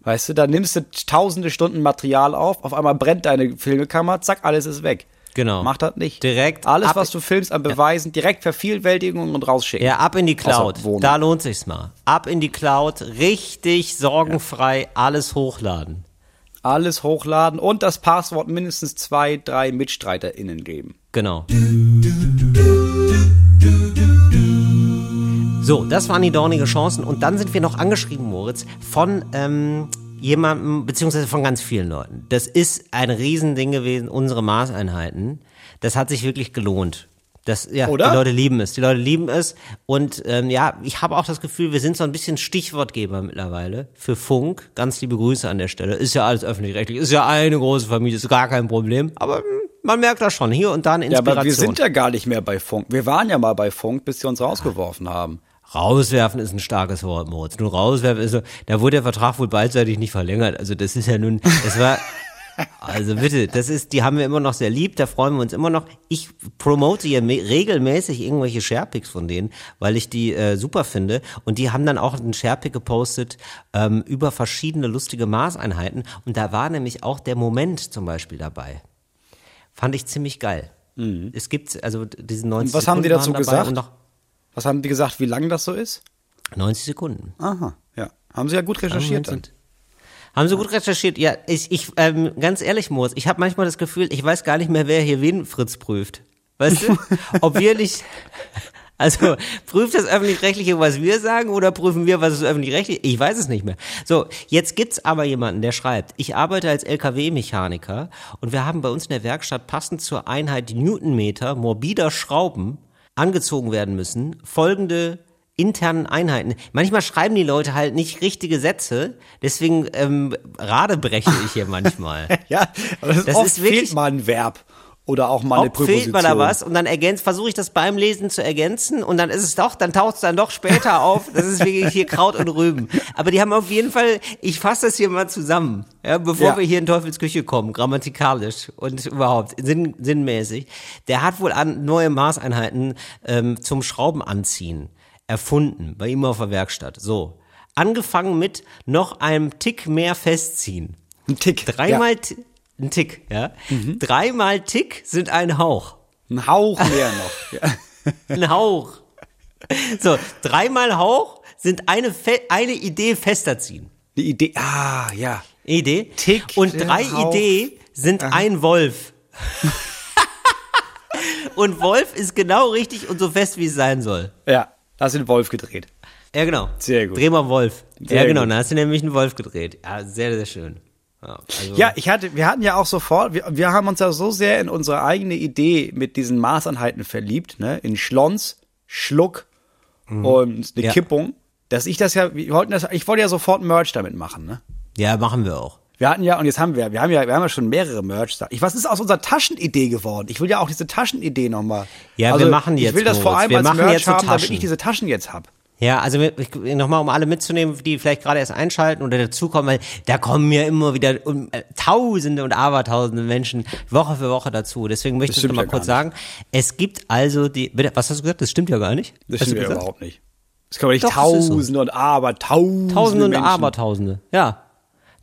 Weißt du, da nimmst du tausende Stunden Material auf, auf einmal brennt deine Filmekammer, zack, alles ist weg. Genau. Mach das nicht. Direkt Alles, was du filmst an Beweisen, direkt vervielfältigen und rausschicken. Ja, ab in die Cloud. Da lohnt sich's mal. Ab in die Cloud, richtig sorgenfrei alles hochladen. Alles hochladen und das Passwort mindestens zwei, drei MitstreiterInnen geben. Genau. So, das waren die dornigen Chancen. Und dann sind wir noch angeschrieben, Moritz, von ähm, jemandem, beziehungsweise von ganz vielen Leuten. Das ist ein Riesending gewesen, unsere Maßeinheiten. Das hat sich wirklich gelohnt. Das, ja, Oder? die Leute lieben es. Die Leute lieben es. Und ähm, ja, ich habe auch das Gefühl, wir sind so ein bisschen Stichwortgeber mittlerweile für Funk. Ganz liebe Grüße an der Stelle. Ist ja alles öffentlich-rechtlich. Ist ja eine große Familie, ist gar kein Problem. Aber hm, man merkt das schon. Hier und da eine Ja, Inspiration. aber wir sind ja gar nicht mehr bei Funk. Wir waren ja mal bei Funk, bis sie uns rausgeworfen haben. Rauswerfen ist ein starkes Wort, Moritz. Nur rauswerfen ist so, da wurde der Vertrag wohl beidseitig nicht verlängert. Also das ist ja nun, das war, also bitte, das ist, die haben wir immer noch sehr lieb, da freuen wir uns immer noch. Ich promote hier regelmäßig irgendwelche Sharepics von denen, weil ich die äh, super finde. Und die haben dann auch einen Sharepick gepostet ähm, über verschiedene lustige Maßeinheiten. Und da war nämlich auch der Moment zum Beispiel dabei. Fand ich ziemlich geil. Es gibt also diesen 90 Mhm. Und was haben die dazu gesagt? Was haben die gesagt, wie lang das so ist? 90 Sekunden. Aha, ja. Haben sie ja gut recherchiert dann. Haben Sie gut recherchiert? Ja, ich, ich ähm, ganz ehrlich, Moritz, ich habe manchmal das Gefühl, ich weiß gar nicht mehr, wer hier wen Fritz prüft. Weißt du? Ob wir nicht. Also, prüft das Öffentlich-Rechtliche, was wir sagen, oder prüfen wir, was ist öffentlich-rechtlich? Ich weiß es nicht mehr. So, jetzt gibt's aber jemanden, der schreibt, ich arbeite als LKW-Mechaniker und wir haben bei uns in der Werkstatt passend zur Einheit Newtonmeter morbider Schrauben angezogen werden müssen. Folgende internen Einheiten. Manchmal schreiben die Leute halt nicht richtige Sätze, deswegen ähm, radebreche ich hier manchmal. Ja, aber das, Das oft ist wirklich- fehlt mal ein Verb oder auch mal eine Ob Präposition. fehlt mal da was und dann ergänzt, versuche ich das beim Lesen zu ergänzen und dann ist es doch, dann taucht es dann doch später auf. Das ist wirklich hier Kraut und Rüben. Aber die haben auf jeden Fall, ich fasse das hier mal zusammen, ja, bevor Ja. wir hier in Teufels Küche kommen, grammatikalisch und überhaupt sinn, sinnmäßig. Der hat wohl an neue Maßeinheiten ähm, zum Schrauben anziehen erfunden bei ihm auf der Werkstatt. So. Angefangen mit noch einem Tick mehr festziehen. Ein Tick. Dreimal Ti- ein Tick, ja. Dreimal Tick sind ein Hauch. Ein Hauch mehr noch. Ja. Ein Hauch. So, dreimal Hauch sind eine, Fe eine Idee fester ziehen. Die Idee. Ah, ja. Idee. Tick, Und drei Hauch. Idee sind ein Wolf. und Wolf ist genau richtig und so fest, wie es sein soll. Ja, da ist den Wolf gedreht. Ja, genau. Sehr gut. Dreh mal Wolf. Sehr ja, genau. gut. Dann hast du nämlich einen Wolf gedreht. Ja, sehr, sehr schön. Ja, also, Ja, ich hatte, wir hatten ja auch sofort, wir, wir haben uns ja so sehr in unsere eigene Idee mit diesen Maßeinheiten verliebt, ne? In Schlons, Schluck und eine Ja. Kippung, dass ich das ja, wir wollten das, ich wollte ja sofort Merch damit machen, ne? Ja, machen wir auch. Wir hatten ja, und jetzt haben wir, wir haben ja, wir haben ja schon mehrere Merch da. Ich, was ist aus unserer Taschenidee geworden? Ich will ja auch diese Taschenidee nochmal. Ja, wir machen Ich jetzt, will das vor Moritz. allem Wir als machen Merch jetzt haben, damit Taschen. ich diese Taschen jetzt hab. Ja, also nochmal, um alle mitzunehmen, die vielleicht gerade erst einschalten oder dazukommen, weil da kommen ja immer wieder äh, Tausende und Abertausende Menschen Woche für Woche dazu. Deswegen möchte ich stimmt noch mal ja kurz sagen, es gibt also die, bitte, was hast du gesagt? Das stimmt ja gar nicht. Das stimmt ja überhaupt nicht. Das kann man nicht Doch, das ist so. Tausende und aber Tausende. Tausende und Menschen. Abertausende, ja.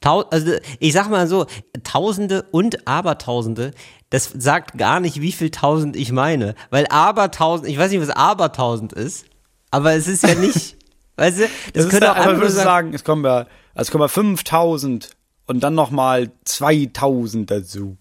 Tau also ich sag mal so, Tausende und Abertausende, das sagt gar nicht, wie viel Tausend ich meine. Weil Abertausend, ich weiß nicht, was Abertausend ist, aber es ist ja nicht, weißt du, das, Das ist könnte auch aber andere würdest du sagen. sagen, es kommen ja, also es kommen ja 5000 und dann nochmal 2000 dazu.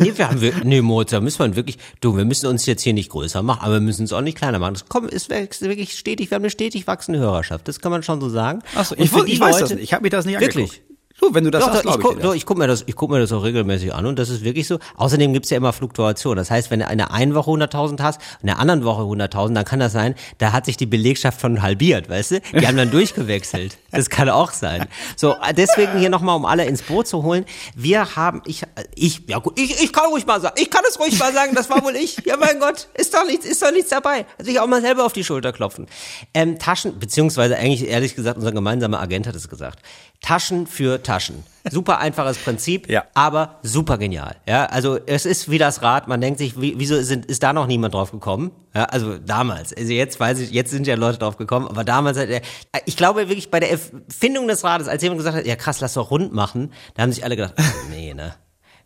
Nee, wir haben, wir, nee, Moritz, da müssen wir wirklich, du, wir müssen uns jetzt hier nicht größer machen, aber wir müssen uns auch nicht kleiner machen. Das kommt, ist wächst wirklich stetig, wir haben eine stetig wachsende Hörerschaft, das kann man schon so sagen. Achso, ich, die ich weiß das Leute- nicht. Ich habe mir das nicht Wirklich? angeguckt. Du, wenn du das Doch, sagst, doch, ich, guck, ich, doch, ich guck mir das, ich guck mir das auch regelmäßig an und das ist wirklich so. Außerdem gibt's ja immer Fluktuation. Das heißt, wenn du in der einen Woche 100.000 hast, in der anderen Woche 100.000, dann kann das sein, da hat sich die Belegschaft von halbiert, weißt du? Die haben dann durchgewechselt. Das kann auch sein. So, deswegen hier nochmal, um alle ins Boot zu holen. Wir haben, ich, ich, ja gut, ich, ich kann ruhig mal sagen, ich kann es ruhig mal sagen, das war wohl ich. Ja, mein Gott, ist doch nichts, ist doch nichts dabei. Also ich auch mal selber auf die Schulter klopfen. Ähm, Taschen, beziehungsweise eigentlich ehrlich gesagt, unser gemeinsamer Agent hat es gesagt. Taschen für Taschen. Super einfaches Prinzip, Ja. aber super genial. Ja, also es ist wie das Rad. Man denkt sich, wie, wieso sind, ist da noch niemand drauf gekommen? Ja, also damals. Also jetzt weiß ich, jetzt sind ja Leute drauf gekommen, aber damals hat er, ich glaube wirklich bei der Erfindung des Rades, als jemand gesagt hat, ja krass, lass doch rund machen, da haben sich alle gedacht, oh, nee, ne?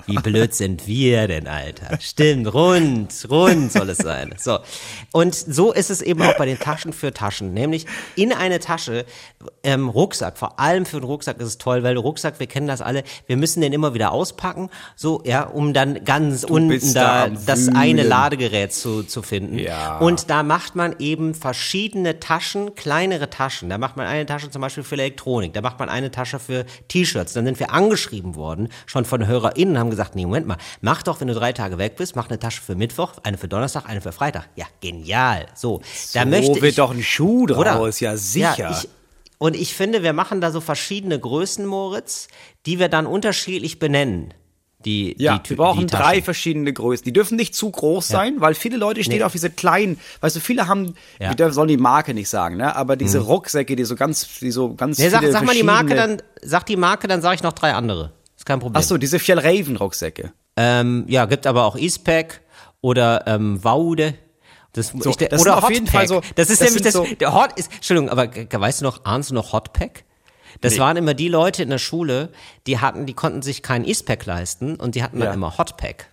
Wie blöd sind wir denn, Alter? Stimmt, rund, rund soll es sein. So. Und so ist es eben auch bei den Taschen für Taschen. Nämlich in eine Tasche, ähm, Rucksack, vor allem für den Rucksack ist es toll, weil Rucksack, wir kennen das alle, wir müssen den immer wieder auspacken, so, ja, um dann ganz unten bist da da das Wühlen. eine Ladegerät zu, zu finden. Ja. Und da macht man eben verschiedene Taschen, kleinere Taschen. Da macht man eine Tasche zum Beispiel für Elektronik, da macht man eine Tasche für T-Shirts. Dann sind wir angeschrieben worden, schon von HörerInnen, haben gesagt, nee, Moment mal, mach doch, wenn du drei Tage weg bist, mach eine Tasche für Mittwoch, eine für Donnerstag, eine für Freitag. Ja, genial. So, da möchte wird ich, doch ein Schuh oder? draus, ja sicher. ich, und ich finde, wir machen da so verschiedene Größen, Moritz, die wir dann unterschiedlich benennen. Die, Ja, die, wir brauchen drei verschiedene Größen. Die dürfen nicht zu groß sein, weil viele Leute stehen Nee. auf diese kleinen, weißt du, viele haben, Ja. Mhm. wir dürfen- sollen die Marke nicht sagen, ne? Aber diese Rucksäcke, die so ganz, die so ganz Nee, sag, sag mal die Marke, dann sag die Marke, dann sage ich noch drei andere. Ist kein Problem. Ach so, diese Fjellraven Rucksäcke. Ähm, ja, gibt aber auch Eastpack oder ähm, Waude. Das, ich, das oder auf jeden Fall so- das ist das nämlich das. so- der Hot ist. Entschuldigung, aber weißt du noch, ahnst du noch Hotpack? Das Nee. waren immer die Leute in der Schule, die hatten, die konnten sich kein Eastpack leisten und die hatten dann Ja. immer Hotpack.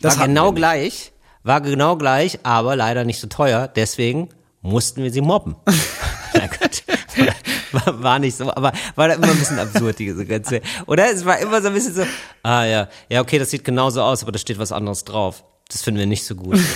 Das war genau gleich, war genau gleich, aber leider nicht so teuer. Deswegen mussten wir sie mobben. War, war nicht so, aber war da immer ein bisschen absurd, diese ganze. Oder? Es war immer so ein bisschen so, ah ja, ja, okay, das sieht genauso aus, aber da steht was anderes drauf. Das finden wir nicht so gut.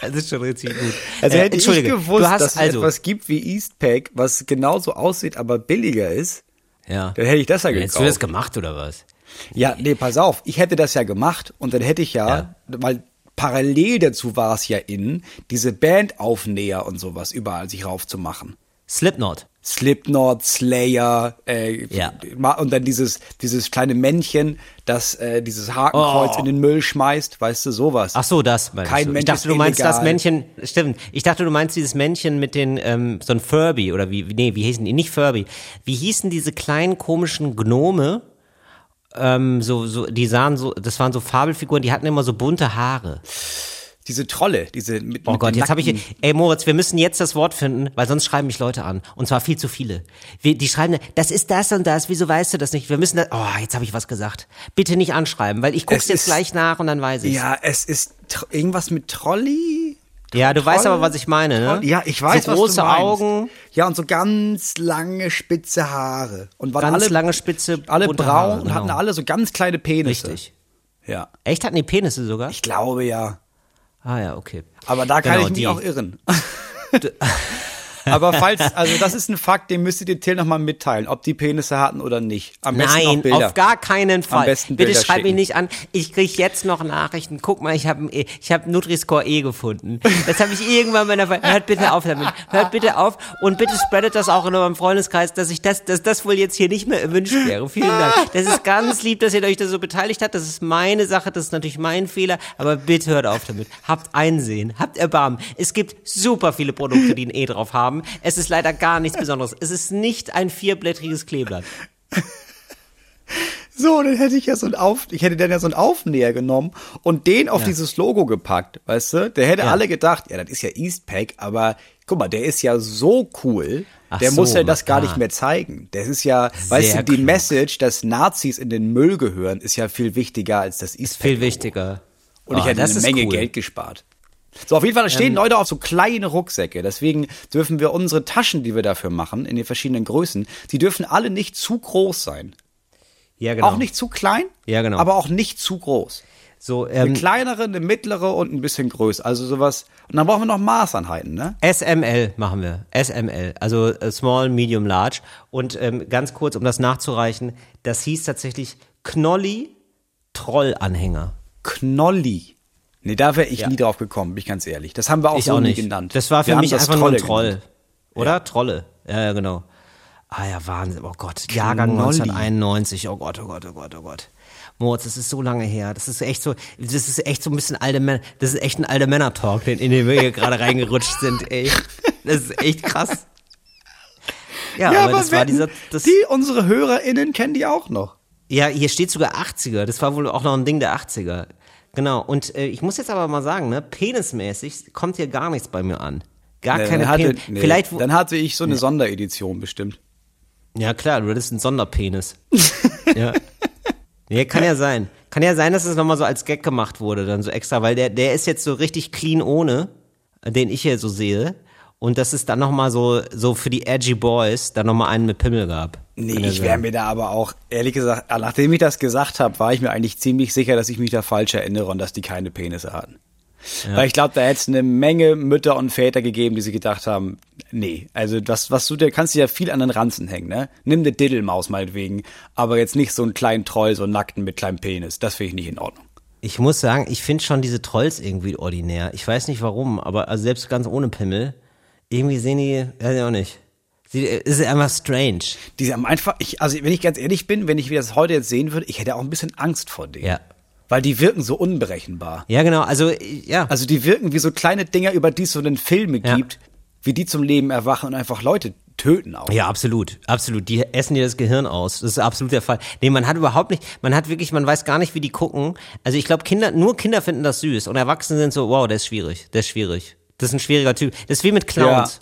Das ist schon richtig gut. Also Äh, hätte ich Entschuldige, gewusst, dass es also, etwas gibt wie Eastpack, was genauso aussieht, aber billiger ist, ja. dann hätte ich das ja Hättest gekauft. du das gemacht oder was? Ja, nee, pass auf. Ich hätte das ja gemacht und dann hätte ich ja, Ja. weil parallel dazu war es ja in, diese Bandaufnäher und sowas überall sich raufzumachen. Slipknot. Slipknot, Slayer, äh, Ja. und dann dieses, dieses kleine Männchen, das äh, dieses Hakenkreuz Oh. in den Müll schmeißt, weißt du, sowas. Ach so, das meinst Kein du. Mensch ich dachte, du meinst das illegal. Männchen, stimmt. Ich dachte, du meinst dieses Männchen mit den, ähm, so ein Furby oder wie, nee, wie hießen die? Nicht Furby. Wie hießen diese kleinen komischen Gnome? Ähm, so, so, die sahen so, das waren so Fabelfiguren, die hatten immer so bunte Haare. Diese Trolle, diese mit, Oh mit Gott, jetzt habe ich, ey Moritz, wir müssen jetzt das Wort finden, weil sonst schreiben mich Leute an. Und zwar viel zu viele. Wir, die schreiben, das ist das und das, wieso weißt du das nicht? Wir müssen das, oh, jetzt habe ich was gesagt. Bitte nicht anschreiben, weil ich guck's Es jetzt ist- gleich nach und dann weiß ich. Ja, es ist irgendwas mit Trolli. Ja, du weißt aber, was ich meine, ne? Ja, ich weiß, so was große du meinst. Augen, Ja, und so ganz lange spitze Haare. Und waren ganz alle, lange spitze, alle braun Haare, und hatten genau. alle so ganz kleine Penisse. Richtig. Ja. Echt hatten die Penisse sogar? Ich glaube ja. ah ja, okay. Aber da kann Genau, ich mich die. auch irren. Aber falls, also das ist ein Fakt, den müsstet ihr Till nochmal mitteilen, ob die Penisse hatten oder nicht. Am besten Nein, Bilder. auf gar keinen Fall. besten Bitte Bilder schreib mich nicht an. Ich krieg jetzt noch Nachrichten. Guck mal, ich habe ich hab Nutri-Score E gefunden. Das habe ich irgendwann meiner Ver Hört bitte auf damit. Hört bitte auf und bitte spreadet das auch in eurem Freundeskreis, dass ich das, dass das wohl jetzt hier nicht mehr erwünscht wäre. Vielen Dank. Das ist ganz lieb, dass ihr euch da so beteiligt habt. Das ist meine Sache, das ist natürlich mein Fehler, aber bitte hört auf damit. Habt Einsehen, habt Erbarmen. Es gibt super viele Produkte, die ein E drauf haben. Es ist leider gar nichts Besonderes. Es ist nicht ein vierblättriges Kleeblatt. So, dann hätte ich ja so ein Auf, ich hätte dann ja so einen Aufnäher genommen und den auf Ja. dieses Logo gepackt, weißt du? Der hätte Ja. alle gedacht, ja, das ist ja Eastpack, aber guck mal, der ist ja so cool, Ach der so, muss ja das gar ah. nicht mehr zeigen. Das ist ja, weißt du, die klug. Message, dass Nazis in den Müll gehören, ist ja viel wichtiger als das Eastpack. Viel wichtiger. Und ich Oh, hätte das eine Menge cool. Geld gespart. So, auf jeden Fall, da stehen Leute auf so kleine Rucksäcke. Deswegen dürfen wir unsere Taschen, die wir dafür machen, in den verschiedenen Größen, die dürfen alle nicht zu groß sein. Ja, genau. Auch nicht zu klein, Ja, genau. aber auch nicht zu groß. so Eine ähm, kleinere, eine mittlere und ein bisschen größer. Also sowas. Und dann brauchen wir noch Maßeinheiten, ne? SML machen wir. SML, also äh, Small, Medium, Large. Und ähm, ganz kurz, um das nachzureichen, das hieß tatsächlich Knolli Trollanhänger. Knolli. Nee, da wäre ich Ja. nie drauf gekommen, bin ich ganz ehrlich. Das haben wir auch Ich so auch nie nicht. genannt. Das war für wir mich einfach nur ein Troll. genannt. Oder? Trolle. Ja, ja, genau. Ah ja, Wahnsinn. Oh Gott. Jahrgang Knolli. 1991. Oh Gott, oh Gott, oh Gott, oh Gott. Moritz, das ist so lange her. Das ist echt so, das ist echt so ein bisschen alte Männer, das ist echt ein alter Männer-Talk, in den wir hier gerade reingerutscht sind, ey. Das ist echt krass. Ja, Ja, aber, aber das war dieser, das, die, unsere HörerInnen kennen die auch noch. ja, hier steht sogar 80er. Das war wohl auch noch ein Ding der 80er. Genau. Und äh, ich muss jetzt aber mal sagen, ne, penismäßig kommt hier gar nichts bei mir an. Gar Nee, keine dann, hatte, Penis. nee, Vielleicht, dann hatte ich so eine Sonderedition bestimmt. ja klar, du hattest einen Sonderpenis. ja. Nee, kann ja sein. Kann ja sein, dass es nochmal so als Gag gemacht wurde, dann so extra, weil der, der ist jetzt so richtig clean ohne, äh, den ich hier so sehe. Und dass es dann nochmal so, so für die edgy Boys dann nochmal einen mit Pimmel gab. Nee, ja ich wäre mir da aber auch, ehrlich gesagt, nachdem ich das gesagt habe, war ich mir eigentlich ziemlich sicher, dass ich mich da falsch erinnere und dass die keine Penisse hatten. Weil ich glaube, da hätte es eine Menge Mütter und Väter gegeben, die sich gedacht haben, nee, also das, was du, da kannst du ja viel an den Ranzen hängen, ne? Nimm eine Diddelmaus meinetwegen, aber jetzt nicht so einen kleinen Troll, so einen nackten mit kleinem Penis. Das finde ich nicht in Ordnung. Ich muss sagen, ich finde schon diese Trolls irgendwie ordinär. Ich weiß nicht warum, aber also selbst ganz ohne Pimmel, irgendwie sehen die, weiß ich auch nicht. Sie, ist einfach strange. Die haben einfach, ich, also wenn ich ganz ehrlich bin, wenn ich wie das heute jetzt sehen würde, ich hätte auch ein bisschen Angst vor denen. Ja. Weil die wirken so unberechenbar. Ja, genau, also, ja. Also die wirken wie so kleine Dinger, über die es so einen Filme Ja. gibt, wie die zum Leben erwachen und einfach Leute töten auch. Ja, absolut, absolut. Die essen dir das Gehirn aus. Das ist absolut der Fall. Nee, man hat überhaupt nicht, man hat wirklich, man weiß gar nicht, wie die gucken. Also ich glaube, Kinder, nur Kinder finden das süß und Erwachsene sind so, wow, der ist schwierig, der ist schwierig. Das ist ein schwieriger Typ. Das ist wie mit Clowns.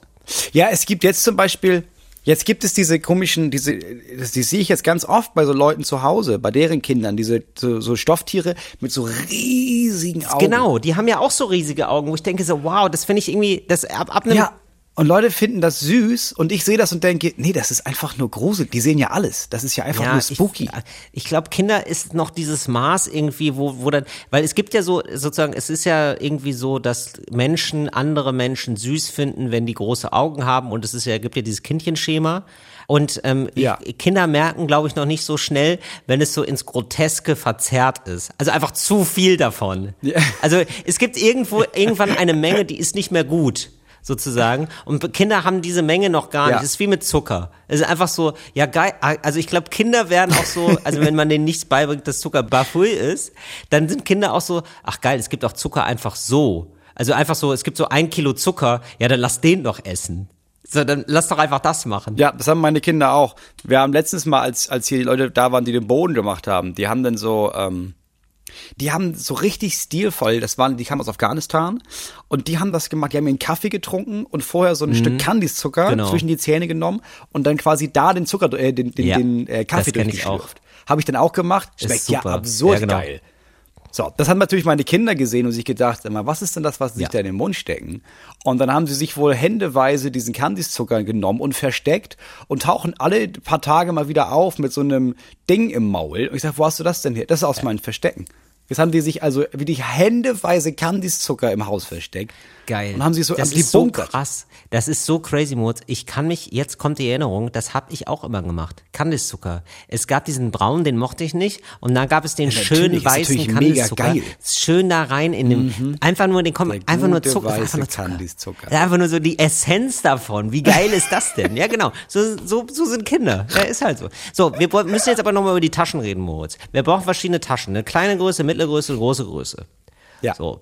Ja, es gibt jetzt zum Beispiel, jetzt gibt es diese komischen, diese, das, die sehe ich jetzt ganz oft bei so Leuten zu Hause, bei deren Kindern, diese so, so Stofftiere mit so riesigen Augen. Genau, die haben ja auch so riesige Augen, wo ich denke so, wow, das finde ich irgendwie, das ab, ab einem, Ja. Und Leute finden das süß und ich sehe das und denke, nee, das ist einfach nur gruselig. Die sehen ja alles. Das ist ja einfach nur spooky. Ich, ich glaube, Kinder ist noch dieses Maß irgendwie, wo, wo dann, weil es gibt ja so, sozusagen, es ist ja irgendwie so, dass Menschen andere Menschen süß finden, wenn die große Augen haben und es ist ja, gibt ja dieses Kindchenschema. Und ähm, Ja. Kinder merken, glaube ich, noch nicht so schnell, wenn es so ins Groteske verzerrt ist. Also einfach zu viel davon. Ja. Also es gibt irgendwo irgendwann eine Menge, die ist nicht mehr gut sozusagen. Und Kinder haben diese Menge noch gar Ja. nicht. Es ist wie mit Zucker. Es ist einfach so, ja geil. Also ich glaube, Kinder werden auch so, also wenn man denen nichts beibringt, dass Zucker bafui ist, dann sind Kinder auch so, ach geil, es gibt auch Zucker einfach so. Also einfach so, es gibt so ein Kilo Zucker, ja dann lass den doch essen. So, dann lass doch einfach das machen. Ja, das haben meine Kinder auch. Wir haben letztens mal, als, als hier die Leute da waren, die den Boden gemacht haben, die haben dann so, ähm, die haben so richtig stilvoll, das waren, die kamen aus Afghanistan und die haben das gemacht, die haben ihren Kaffee getrunken und vorher so ein Stück Kandiszucker Genau. zwischen die Zähne genommen und dann quasi da den Zucker, äh, den, den, Ja, den äh, Kaffee das durchgeschlürft. Habe ich dann auch gemacht. Schmeckt ja absurd Ja, genau. geil. So, das haben natürlich meine Kinder gesehen und sich gedacht, mal, was ist denn das, was sie sich Ja. da in den Mund stecken? Und dann haben sie sich wohl händeweise diesen Kandiszucker genommen und versteckt und tauchen alle paar Tage mal wieder auf mit so einem Ding im Maul. Und ich sag, wo hast du das denn her? Das ist aus meinen Verstecken. Jetzt haben die sich also wirklich händeweise Kandiszucker im Haus versteckt. Geil. Und haben sie so das ist so krass. Das ist so crazy, Moritz. Ich kann mich, jetzt kommt die Erinnerung, das habe ich auch immer gemacht. Kandiszucker. Es gab diesen braunen, den mochte ich nicht. Und dann gab es den natürlich, schönen weißen Kandiszucker. Schön da rein in dem, einfach nur den, komm, einfach nur Zucker. Einfach nur Zucker. Ja, Einfach nur so die Essenz davon. Wie geil ist das denn? Ja, genau. So, so, so sind Kinder. Ja, ist halt so. So, wir müssen jetzt aber nochmal über die Taschen reden, Moritz. Wir brauchen verschiedene Taschen. Eine kleine Größe, mittlere Größe, große Größe. Ja. So.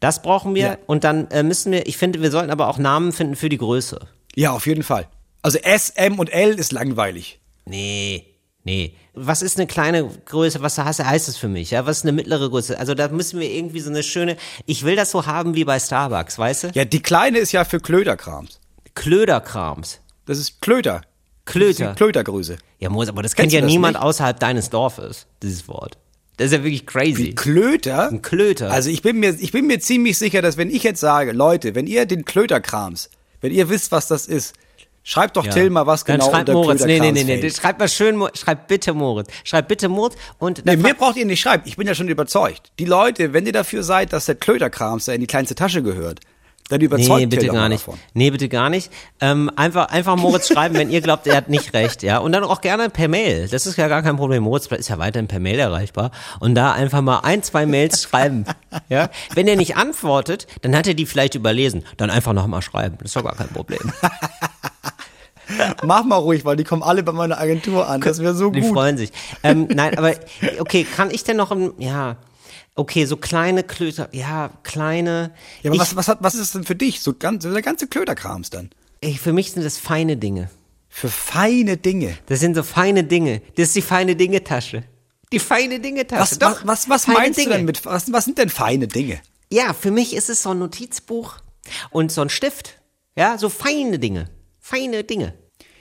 Das brauchen wir Ja. und dann äh, müssen wir, ich finde, wir sollten aber auch Namen finden für die Größe. Ja, auf jeden Fall. Also S, M und L ist langweilig. Nee, nee. Was ist eine kleine Größe? Was heißt, heißt das für mich? Ja, was ist eine mittlere Größe? Also da müssen wir irgendwie so eine schöne, ich will das so haben wie bei Starbucks, weißt du? Ja, die kleine ist ja für Klöterkrams. Klöderkrams. Das ist Klöter. Klöter. Das ist Klötergröße. Ja, Moritz, aber das kennt Kennst ja niemand nicht? außerhalb deines Dorfes, dieses Wort. Das ist ja wirklich crazy. Klöter? Ein Klöter. Also ich bin mir, ich bin mir ziemlich sicher, dass wenn ich jetzt sage, Leute, wenn ihr den Klöterkrams, wenn ihr wisst, was das ist, schreibt doch Ja. Till mal, was Dann genau schreibt unter Moritz. Nee, nee, nee, nee. Schreibt mal schön, schreibt bitte Moritz. Schreibt bitte Moritz und Nee, mir braucht ihr nicht schreiben. Ich bin ja schon überzeugt. Die Leute, wenn ihr dafür seid, dass der Klöterkrams da in die kleinste Tasche gehört, dann überzeugt Nee, bitte gar nicht. davon. Nee, bitte gar nicht. Ähm, einfach, einfach Moritz schreiben, wenn ihr glaubt, er hat nicht recht, ja. Und dann auch gerne per Mail. Das ist ja gar kein Problem. Moritz ist ja weiterhin per Mail erreichbar. Und da einfach mal ein, zwei Mails schreiben, ja. Wenn er nicht antwortet, dann hat er die vielleicht überlesen. Dann einfach nochmal schreiben. Das ist doch gar kein Problem. Mach mal ruhig, weil die kommen alle bei meiner Agentur an. Das wäre so Die gut. freuen sich. Ähm, nein, aber, okay, kann ich denn noch, im, ja, okay, so kleine Klöter, ja, kleine. Ja, aber ich, was, was, hat, was ist das denn für dich? So ganz, der ganze Klöterkrams dann. ich, für mich sind das feine Dinge. Für feine Dinge. Das sind so feine Dinge. Das ist die feine Dinge-Tasche. Die feine Dinge-Tasche. Was, Doch, was, was, was meinst Dinge. du denn mit, was, was sind denn feine Dinge? Ja, für mich ist es so ein Notizbuch und so ein Stift. Ja, so feine Dinge. Feine Dinge.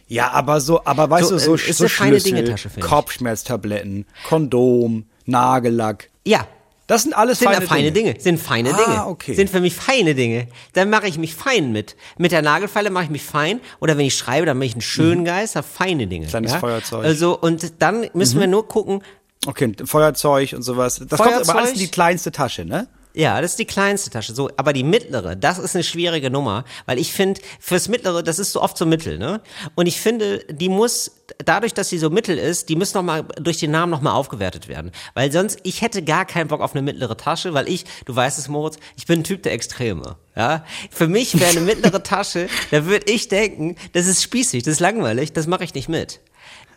Ja, aber so, aber weißt So, du, so, äh, ist so Schlüssel. Kopfschmerztabletten, Kondom, Nagellack. Ja. Das sind alles Sind feine, feine, feine Dinge. Sind feine Ah, Dinge. okay. Sind für mich feine Dinge. Dann mache ich mich fein mit. Mit der Nagelfeile mache ich mich fein. Oder wenn ich schreibe, dann mache ich einen schönen Geist, hab feine Dinge. Mhm. Kleines ja? Feuerzeug. Mhm. Also, und dann müssen wir nur gucken, Okay, Feuerzeug und sowas. Das kommt aber Feuerzeug? alles in die kleinste Tasche, ne? Ja, das ist die kleinste Tasche. So, aber die mittlere, das ist eine schwierige Nummer, weil ich finde, fürs mittlere, das ist so oft so mittel, ne? Und ich finde, die muss dadurch, dass sie so mittel ist, die muss noch mal durch den Namen noch mal aufgewertet werden, weil sonst ich hätte gar keinen Bock auf eine mittlere Tasche, weil ich, du weißt es, Moritz, ich bin ein Typ der Extreme, ja? Für mich wäre eine mittlere Tasche, da würde ich denken, das ist spießig, das ist langweilig, das mache ich nicht mit.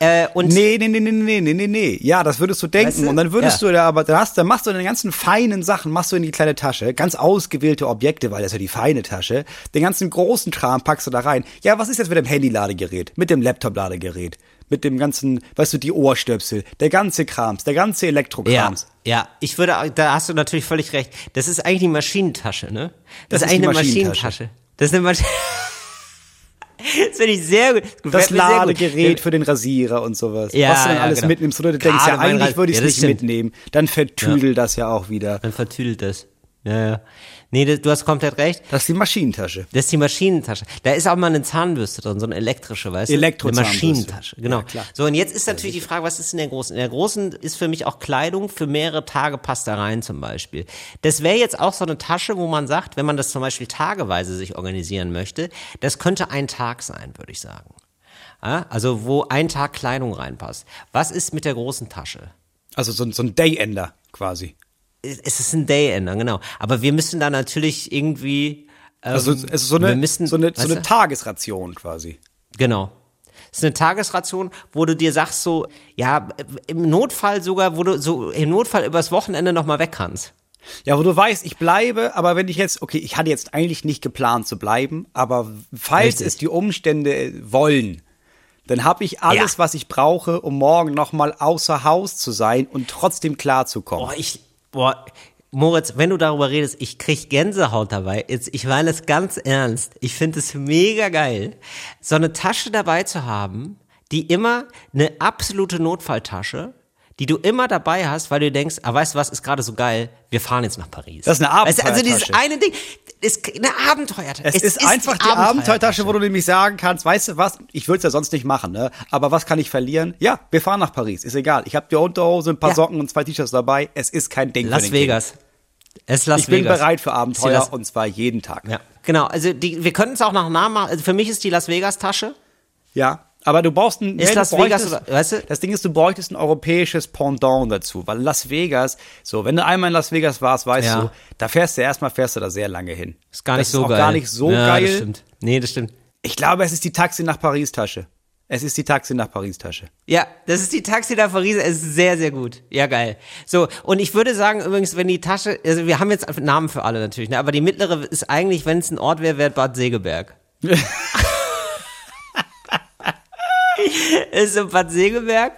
Äh, und Nee, nee, nee, nee, nee, nee, nee, nee. Ja, das würdest du denken. Weißt du? Und dann würdest Ja. du da aber, da hast, dann machst du deine ganzen feinen Sachen, machst du in die kleine Tasche, ganz ausgewählte Objekte, weil das ist ja die feine Tasche. Den ganzen großen Kram packst du da rein. Ja, was ist jetzt mit dem Handy-Ladegerät, mit dem Laptop-Ladegerät, mit dem ganzen, weißt du, die Ohrstöpsel, der ganze Krams, der ganze Ja, Elektrokrams. ja, ich würde, da hast du natürlich völlig recht. Das ist eigentlich die Maschinentasche, ne? Das Das, ist ist eigentlich eine Maschinentasche. Maschinentasche. Das ist eine Maschine. Das finde ich sehr gut. Das gut. Ladegerät für den Rasierer und sowas. Ja, was du dann ja, alles genau. mitnimmst. Oder du denkst, Gerade ja, mein eigentlich würde ich es ja, das nicht stimmt. mitnehmen. Dann vertüdelt das ja auch wieder. Dann vertüdelt das. Ja, ja. Nee, das, du hast komplett recht. Das ist die Maschinentasche. Das ist die Maschinentasche. Da ist auch mal eine Zahnbürste drin, so eine elektrische, weißt du? Eine Elektrozahnbürste. Maschinentasche, genau. Ja, so, und jetzt ist natürlich die Frage, was ist in der großen? In der großen ist für mich auch Kleidung für mehrere Tage passt da rein zum Beispiel. Das wäre jetzt auch so eine Tasche, wo man sagt, wenn man das zum Beispiel tageweise sich organisieren möchte, das könnte ein Tag sein, würde ich sagen. Also wo ein Tag Kleidung reinpasst. Was ist mit der großen Tasche? Also so, so ein Day-Ender quasi. Es ist ein Day-Ender, genau. Aber wir müssen da natürlich irgendwie. Ähm, Also es ist so eine, müssen, so eine, so eine? Tagesration quasi. Genau. Es ist eine Tagesration, wo du dir sagst so, ja, im Notfall sogar, wo du so im Notfall übers Wochenende noch mal weg kannst. Ja, wo du weißt, ich bleibe, aber wenn ich jetzt, okay, ich hatte jetzt eigentlich nicht geplant zu bleiben, aber falls Richtig. es die Umstände wollen, dann habe ich alles, Ja. was ich brauche, um morgen nochmal außer Haus zu sein und trotzdem klarzukommen. Boah, ich, boah, Moritz, wenn du darüber redest, ich krieg Gänsehaut dabei. Jetzt, ich meine es ganz ernst. Ich finde es mega geil, so eine Tasche dabei zu haben, die immer eine absolute Notfalltasche, die du immer dabei hast, weil du denkst, ah, weißt du was, ist gerade so geil, wir fahren jetzt nach Paris. Das ist eine Weißt du, Also dieses Abenteuertasche. eine Ding, ist eine Abenteuertasche. Es, ist einfach die Abenteuertasche, wo du nämlich sagen kannst, weißt du was, ich würde es ja sonst nicht machen, ne? Aber was kann ich verlieren? Ja, wir fahren nach Paris, ist egal. Ich habe die Unterhose, ein paar Ja. Socken und zwei T-Shirts dabei. Es ist kein Ding Las Vegas. Es ist Las Kind. Ich bin Vegas. bereit für Ist Abenteuer und zwar jeden Tag. Ja, genau. Also die, wir können es auch nach Namen machen. Also für mich ist die Las Vegas Tasche. Ja, aber du brauchst ein Ist ja, Las Vegas oder- weißt du? Das Ding ist, du bräuchtest ein europäisches Pendant dazu, weil Las Vegas, so, wenn du einmal in Las Vegas warst, weißt Ja. du, da fährst du erstmal fährst du da sehr lange hin. Ist gar nicht das so ist auch geil. gar nicht so ja, geil. Das stimmt. Nee, das stimmt. Ich glaube, es ist die Taxi nach Paris Tasche. Es ist die Taxi nach Paris Tasche. Ja, das ist die Taxi nach Paris. Es ist sehr, sehr gut. Ja, geil. So, und ich würde sagen, übrigens, wenn die Tasche, also wir haben jetzt Namen für alle natürlich, ne? aber die mittlere ist eigentlich, wenn es ein Ort wäre, wäre Bad Segeberg. ist so Bad Segeberg.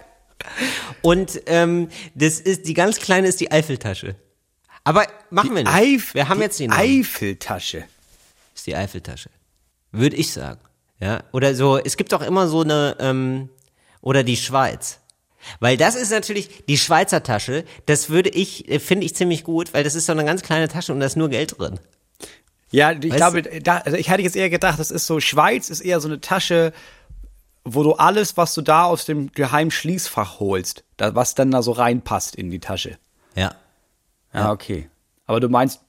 Und ähm, das ist, die ganz kleine ist die Eifeltasche. Aber machen wir nicht. Eif wir haben die jetzt die. Eifeltasche. ist die Eifeltasche. Würde ich sagen. Ja, oder so, es gibt auch immer so eine, ähm, oder die Schweiz. Weil das ist natürlich die Schweizer Tasche, das würde ich, äh, finde ich ziemlich gut, weil das ist so eine ganz kleine Tasche und da ist nur Geld drin. Ja, ich Weißt glaube, da, also ich hätte jetzt eher gedacht, das ist so, Schweiz ist eher so eine Tasche, wo du alles, was du da aus dem geheimen Schließfach holst, da, was dann da so reinpasst in die Tasche. Ja. Ja, okay. Aber du meinst,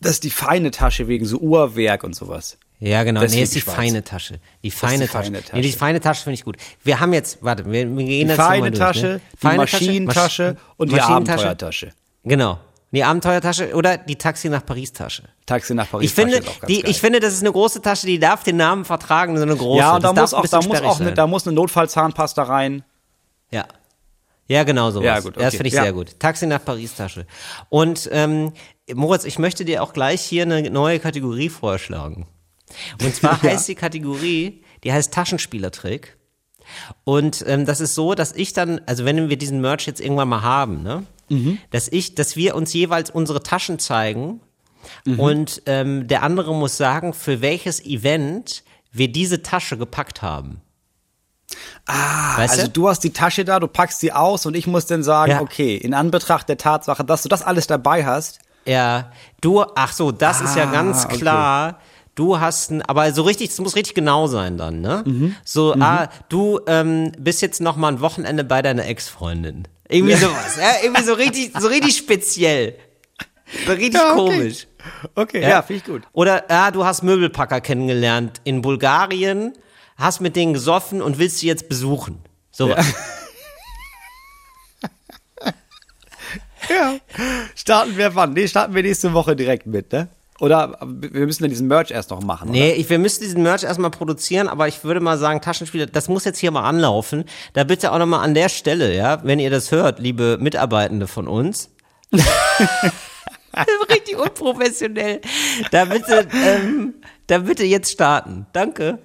das ist die feine Tasche wegen so Uhrwerk und sowas. Ja, genau. Das nee, ist ist die die feine Tasche. Die feine die Tasche. feine Nee, die Tasche. feine Tasche finde ich gut. Wir haben jetzt, warte, wir, wir gehen Die jetzt noch mal feine durch, Tasche, ne? die Feine Maschinentasche Masch- und die Maschinentasche. Abenteuertasche. Genau. Die Abenteuertasche oder die Taxi nach Paris Tasche. Taxi nach Paris Ich finde, Tasche ganz die, geil. ich finde, das ist eine große Tasche, die darf den Namen vertragen, so eine große. ja, und da das muss auch, da muss auch eine, sein. da muss eine Notfallzahnpasta rein. Ja. Ja, genau sowas. Ja, gut, Das okay. finde ich Ja. sehr gut. Taxi nach Paris Tasche. Und ähm, Moritz, ich möchte dir auch gleich hier eine neue Kategorie vorschlagen. Und zwar heißt die Kategorie, die heißt Taschenspielertrick. Und ähm, das ist so, dass ich dann, also wenn wir diesen Merch jetzt irgendwann mal haben, ne, dass ich, dass wir uns jeweils unsere Taschen zeigen und ähm, der andere muss sagen, für welches Event wir diese Tasche gepackt haben. Ah, weißt Also du? du hast die Tasche da, du packst sie aus und ich muss dann sagen, Ja. okay, in Anbetracht der Tatsache, dass du das alles dabei hast, Ja, du, ach so, das ist ja Ah, ganz okay. Du hast ein, aber so richtig, es muss richtig genau sein dann, ne? Mhm. So, ah, du ähm, bist jetzt noch mal ein Wochenende bei deiner Ex-Freundin. Irgendwie sowas, ja, irgendwie so richtig, so richtig speziell. So richtig Ja, okay. komisch. okay, ja, finde ich gut. Oder, ja, du hast Möbelpacker kennengelernt in Bulgarien, hast mit denen gesoffen und willst sie jetzt besuchen. Sowas. Ja. Starten wir wann? Nee, starten wir nächste Woche direkt mit, ne? Oder wir müssen dann diesen Merch erst noch machen. Nee, ich, wir müssen diesen Merch erstmal produzieren, aber ich würde mal sagen, Taschenspieler, das muss jetzt hier mal anlaufen. Da bitte auch nochmal an der Stelle, ja, wenn ihr das hört, liebe Mitarbeitende von uns. Richtig unprofessionell. Da bitte, ähm, da bitte jetzt starten. Danke.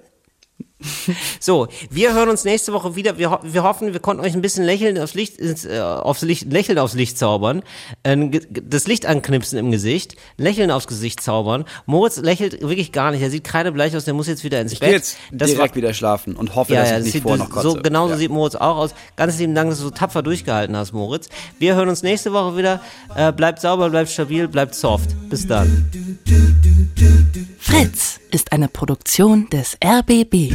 So, wir hören uns nächste Woche wieder. Wir, ho wir hoffen, wir konnten euch ein bisschen lächeln aufs Licht, ins, äh, aufs Licht, lächeln aufs Licht zaubern, äh, das Licht anknipsen im Gesicht, lächeln aufs Gesicht zaubern. Moritz lächelt wirklich gar nicht. Er sieht kreidebleich aus. Der muss jetzt wieder ins Ich Bett. jetzt Das direkt war- wieder schlafen und hoffe, ja, dass ja, ich das nicht sieht, vorher noch kotze. so genauso ja. sieht Moritz auch aus. Ganz lieben Dank, dass du so tapfer durchgehalten hast, Moritz. Wir hören uns nächste Woche wieder. Äh, bleibt sauber, bleibt stabil, bleibt soft. Bis dann. Fritz ist eine Produktion des RBB.